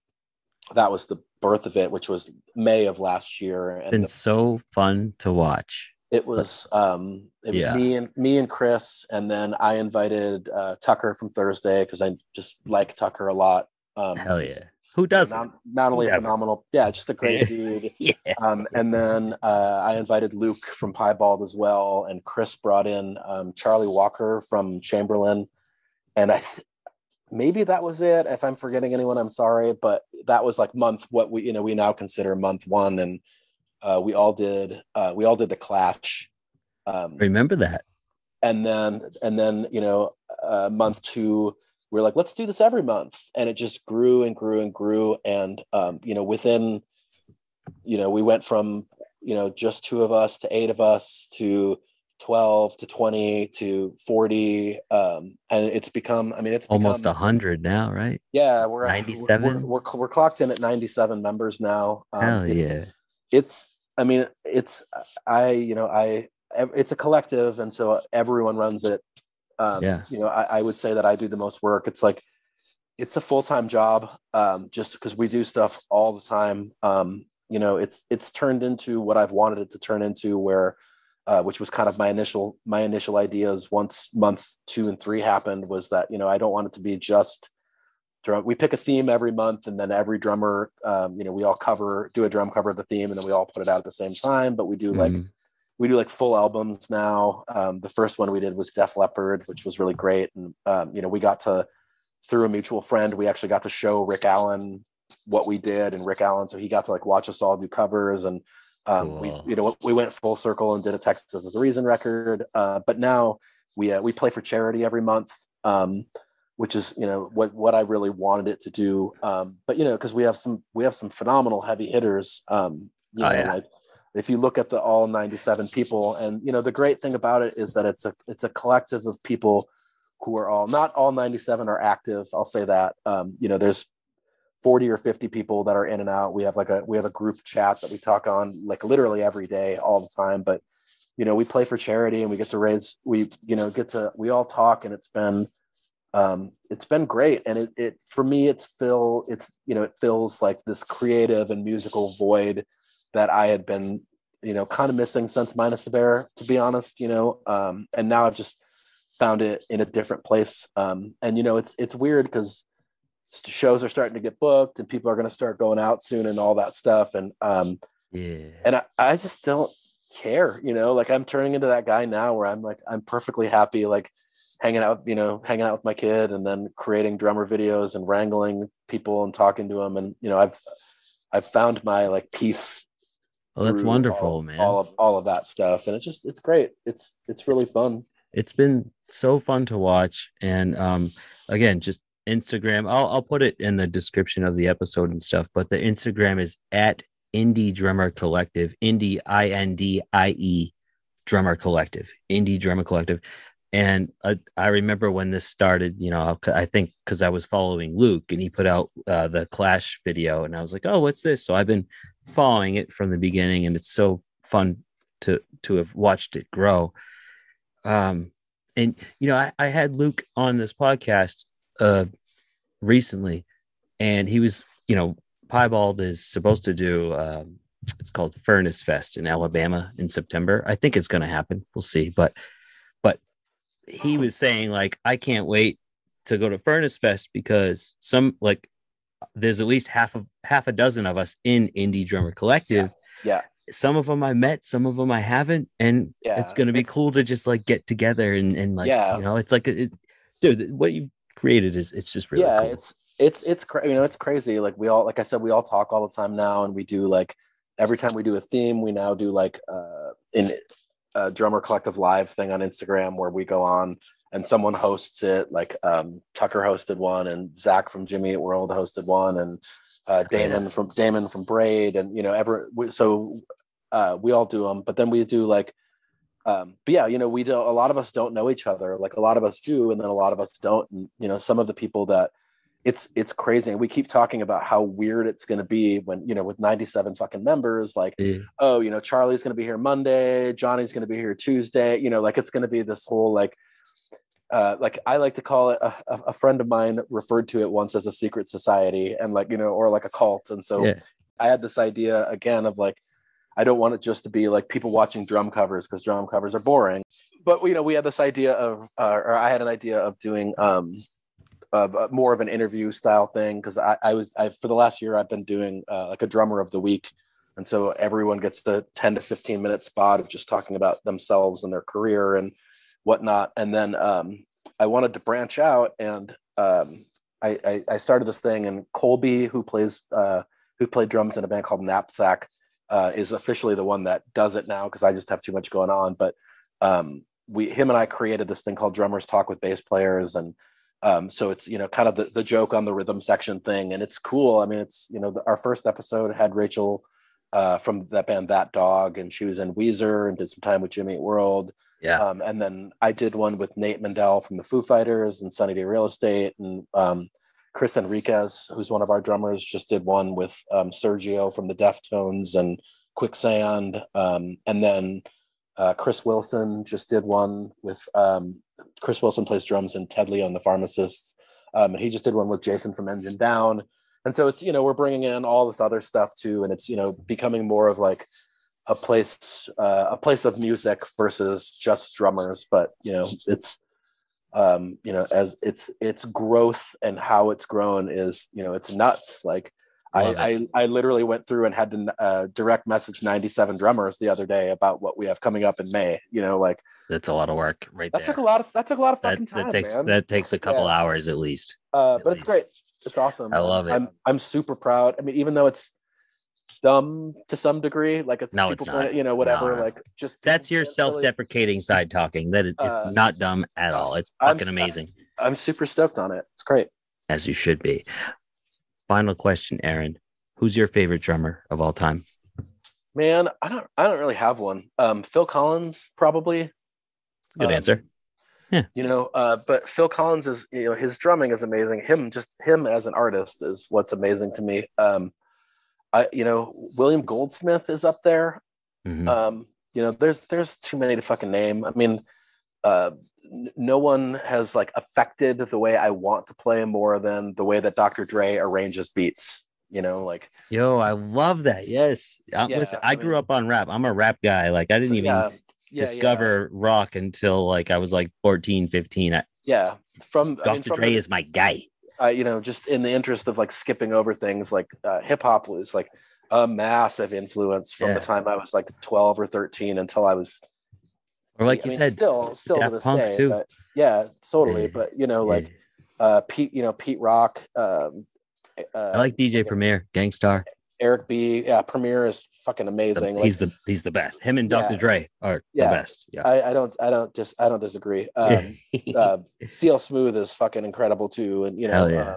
that was the birth of it, which was May of last year, and Been the- so fun to watch. It was um, it was Yeah. me and me and Chris, and then I invited uh, Tucker from Thursday because I just like Tucker a lot. Um, Hell yeah. Who doesn't? not, not only a doesn't? phenomenal, yeah, just a great <laughs> dude. Yeah. Um, and then uh, I invited Luke from Piebald as well, and Chris brought in um, Charlie Walker from Chamberlain, and I th- maybe that was it. If I'm forgetting anyone, I'm sorry, but that was like month what we you know we now consider month one, and uh, we all did uh, we all did the Clash, um, Remember that. and then and then you know uh, month two we are like let's do this every month and it just grew and grew and grew and um, you know within you know we went from you know just two of us to eight of us to 12 to 20 to 40 um, and it's become i mean it's Almost a become, hundred now, right? yeah we're 97? we're, we're, we're clocked in at 97 members now Um, Hell yeah. It's i mean it's i you know i it's a collective and so everyone runs it. Um Yeah. you know I, I would say that i do the most work. It's like it's a full-time job um just because we do stuff all the time. Um you know it's it's turned into what i've wanted it to turn into where uh, which was kind of my initial my initial ideas once month two and three happened was that you know i don't want it to be just drum we pick a theme every month and then every drummer um, you know we all cover do a drum cover of the theme and then we all put it out at the same time but we do like Mhm. we do like full albums now. Um, the first one we did was def leppard which was really great and um, you know we got to through a mutual friend we actually got to show rick allen what we did and rick allen so he got to like watch us all do covers and um, we you know we went full circle and did a texas is the reason record uh, but now we uh, we play for charity every month. Um, which is you know what what I really wanted it to do. Um, but you know, because we have some we have some phenomenal heavy hitters. Um, you Oh, know, yeah. like if you look at the all 97 people, and you know, the great thing about it is that it's a it's a collective of people who are all not all 97 are active. I'll say that. Um, you know, there's 40 or 50 people that are in and out. We have like a we have a group chat that we talk on like literally every day, all the time. But you know, we play for charity and we get to raise we you know get to we all talk and it's been um, it's been great. And it, it for me it's fill it's you know it fills like this creative and musical void that i had been you know kind of missing since minus the bear to be honest you know. Um, and now i've just found it in a different place. Um, and you know it's it's weird because shows are starting to get booked and people are going to start going out soon and all that stuff. And um, Yeah. and I, I just don't care you know like i'm turning into that guy now where i'm like i'm perfectly happy like hanging out you know hanging out with my kid and then creating drummer videos and wrangling people and talking to them and you know i've i've found my like peace Well, that's wonderful, all, man. all of all of that stuff. And it's just it's great. It's it's really fun. It's been so fun to watch. And um again just instagram I'll, I'll put it in the description of the episode and stuff but the instagram is at indie drummer collective indie i-n-d-i-e drummer collective indie drummer collective and I, I remember when this started you know i think because i was following luke and he put out uh, the clash video and i was like oh what's this? So i've been following it from the beginning and it's so fun to to have watched it grow. Um and you know I, I had luke on this podcast uh recently and he was you know piebald is supposed to do um it's called furnace fest in alabama in september. I think it's going to happen. We'll see but but he was saying like i can't wait to go to furnace fest because some like there's at least half of half a dozen of us in Indie Drummer Collective. Yeah. Some of them I met, some of them I haven't, and Yeah, it's gonna be it's- cool to just like get together and and like Yeah. you know, it's like it, dude, what you've created is it's just really yeah cool. it's it's it's cra- you know it's crazy like we all like i said we all talk all the time now and we do like every time we do a theme we now do like uh in a drummer collective live thing on instagram where we go on and someone hosts it like um tucker hosted one and zach from jimmy Eat world hosted one and uh Oh, yeah. damon from damon from braid and you know ever so uh we all do them but then we do like um but yeah you know we do a lot of us don't know each other like a lot of us do and then a lot of us don't and you know some of the people that it's it's crazy and we keep talking about how weird it's going to be when you know with 97 fucking members like Yeah. oh you know charlie's going to be here monday johnny's going to be here tuesday you know like it's going to be this whole like uh, like I like to call it a, a friend of mine referred to it once as a secret society and like you know or like a cult and so Yeah. I had this idea again of like I don't want it just to be like people watching drum covers because drum covers are boring. But you know, we had this idea of, uh, or I had an idea of doing um, uh, more of an interview style thing because I, I was I for the last year I've been doing uh, like a drummer of the week, and so everyone gets the ten to fifteen minute spot of just talking about themselves and their career and whatnot. And then um, I wanted to branch out and um, I, I I started this thing and Colby who plays uh, who played drums in a band called Knapsack uh, is officially the one that does it now because I just have too much going on. But um, we, him and I created this thing called Drummers Talk with Bass Players, and um, so it's you know kind of the, the joke on the rhythm section thing, and it's cool. I mean, it's you know the, our first episode had Rachel uh, from that band That Dog, and she was in Weezer and did some time with Jimmy World. Yeah. Um, and then I did one with Nate Mendel from the Foo Fighters and Sunny Day Real Estate, and um, Chris Enriquez, who's one of our drummers, just did one with um, Sergio from the Deftones and Quicksand. Um, and then uh, Chris Wilson just did one with um, Chris Wilson plays drums in Ted Leo and the Pharmacists. Um, and he just did one with Jason from Engine Down. And so it's, you know, we're bringing in all this other stuff too. And it's, you know, becoming more of like a place, uh, a place of music versus just drummers. But, you know, it's, um, you know, as it's it's growth and how it's grown is, you know, it's nuts. Like I, I I literally went through and had to uh, direct message 97 drummers the other day about what we have coming up in May. You know, like That's a lot of work right that there. took a lot of that took a lot of that, fucking time, that takes man. that takes a couple Yeah. hours at least. uh, at but it's great. It's awesome. I love it. I'm I'm super proud. I mean, even though it's dumb to some degree, like it's No, it's play- not. you know, whatever. No. Like just That's your can't really- self-deprecating side talking. That is it's Uh, not dumb at all. It's I'm- fucking amazing. I'm super stoked on it. It's great. As you should be. Final question, Erin. Who's your favorite drummer of all time? Man, I don't I don't really have one. Um, Phil Collins probably. Good Um, answer. Yeah. You know uh but phil collins is you know his drumming is amazing him just him as an artist is what's amazing to me um i you know william goldsmith is up there Mhm. um you know there's there's too many to fucking name i mean uh no one has like affected the way i want to play more than the way that dr dre arranges beats you know like Yo, I love that. Yes. Uh, Yeah, listen, I I grew up on rap. I'm a rap guy. Like I didn't so, even yeah, yeah, discover rock until like I was like 14, 15. I, yeah from I Dr. mean, from Dre the- is my guy. uh, you know, just in the interest of like skipping over things, like uh, hip hop was like a massive influence from the time I was like 12 or 13 until I was, Or like I you mean, said, still, still to this Punk, day. too. But yeah, totally. But you know, like uh, Pete, you know, Pete Rock, um, uh, I like DJ Premier, Gang Starr. Eric B. Yeah, Premier is fucking The- amazing. Like, he's the he's the best. Him and Dr. Yeah. Dre are Yeah. the best. Yeah. I, I don't, I don't just, I don't disagree. Um, <laughs> uh, CL Smooth is fucking incredible too, and you know yeah.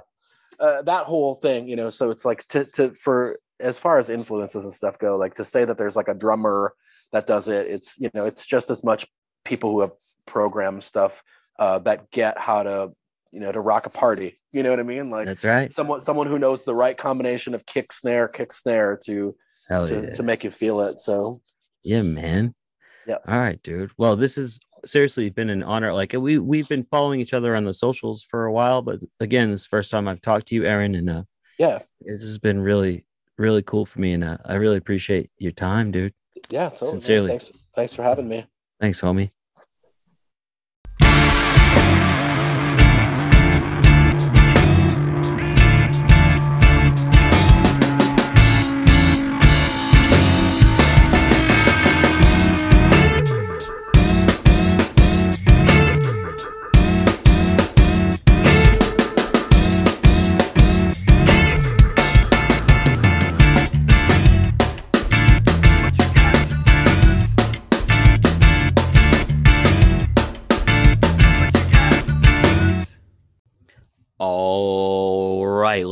uh, uh, that whole thing. You know, so it's like to to for as far as influences and stuff go, like to say that there's like a drummer that does it. It's you know, it's just as much people who have programmed stuff uh, that get how to you know to rock a party. You know what I mean? Like That's right. someone someone who knows the right combination of kick snare, kick snare to Hell to, yeah. to make you feel it. So Yeah, man. Yeah. All right, dude. Well, this has seriously been an honor. Like we we've been following each other on the socials for a while, but again, this is the first time I've talked to you, Erin, and uh, yeah, this has been really, really cool for me, and uh, I really appreciate your time, dude. yeah, totally. Sincerely. Thanks, thanks for having me. Thanks, homie.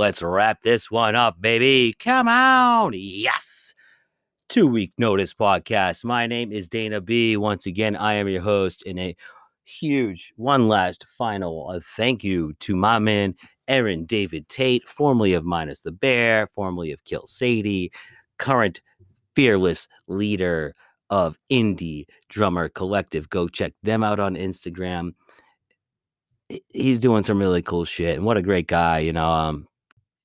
Let's wrap this one up, baby. Come on. Yes. Two week notice podcast. My name is Dana B. Once again, I am your host in a huge one last final uh, thank you to my man Erin David Tate, formerly of Minus the Bear, formerly of Kill Sadie, current fearless leader of Indie Drummer Collective. Go check them out on Instagram he's doing some really cool shit and what a great guy you know um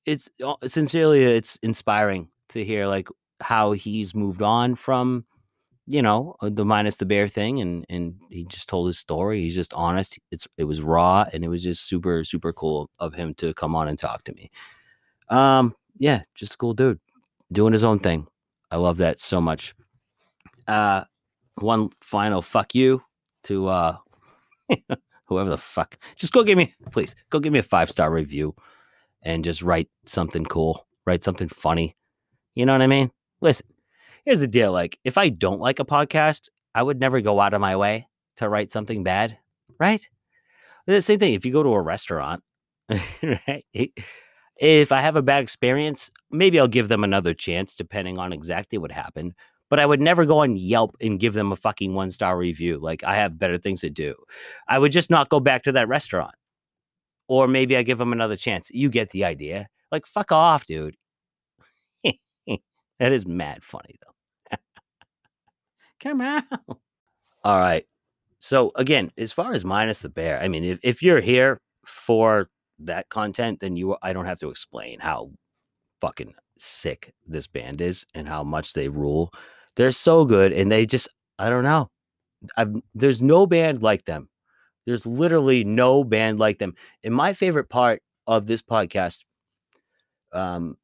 it's uh, sincerely it's inspiring to hear like how he's moved on from you know uh, the minus the bear thing and and he just told his story. He's just honest. It's it was raw and it was just super super cool of him to come on and talk to me. Um yeah just a cool dude doing his own thing. I love that so much. Uh one final fuck you to uh <laughs> whoever the fuck, just go give me, please, go give me a five star review and just write something cool, write something funny. You know what I mean? Listen, here's the deal. Like, if I don't like a podcast, I would never go out of my way to write something bad, right? The same thing if you go to a restaurant, <laughs> right? If I have a bad experience, maybe I'll give them another chance, depending on exactly what happened but I would never go on Yelp and give them a fucking one star review. Like I have better things to do. I would just not go back to that restaurant. Or maybe I give them another chance. You get the idea. Like fuck off, dude. <laughs> that is mad funny though. <laughs> Come on. All right. So again, as far as minus the bear, I mean, if, if you're here for that content, then you I don't have to explain how fucking sick this band is and how much they rule. They're so good, and they just I don't know. I've, there's no band like them. There's literally no band like them. And my favorite part of this podcast, um,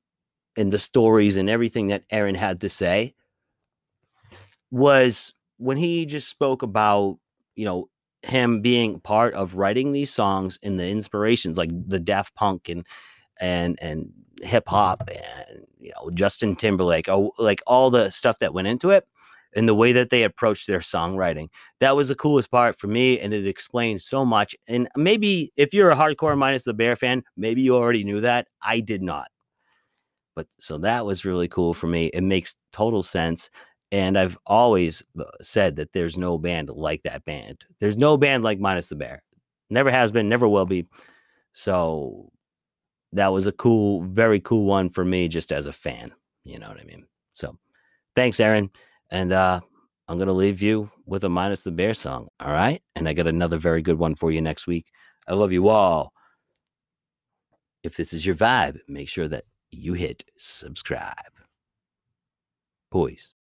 and the stories and everything that Erin had to say, was when he just spoke about you know him being part of writing these songs and the inspirations like the Daft Punk and and and hip hop and you know Justin Timberlake, oh, like all the stuff that went into it and the way that they approached their songwriting. That was the coolest part for me, and it explained so much. And maybe if you're a hardcore minus the bear fan, maybe you already knew that. I did not. But so that was really cool for me. It makes total sense. And I've always uh, said that there's no band like that band. There's no band like Minus the Bear. Never has been, never will be. So that was a cool, very cool one for me just as a fan. You know what I mean? So thanks, Erin. And uh, I'm going to leave you with a minus the bear song. All right. And I got another very good one for you next week. I love you all. If this is your vibe, make sure that you hit subscribe. Boys.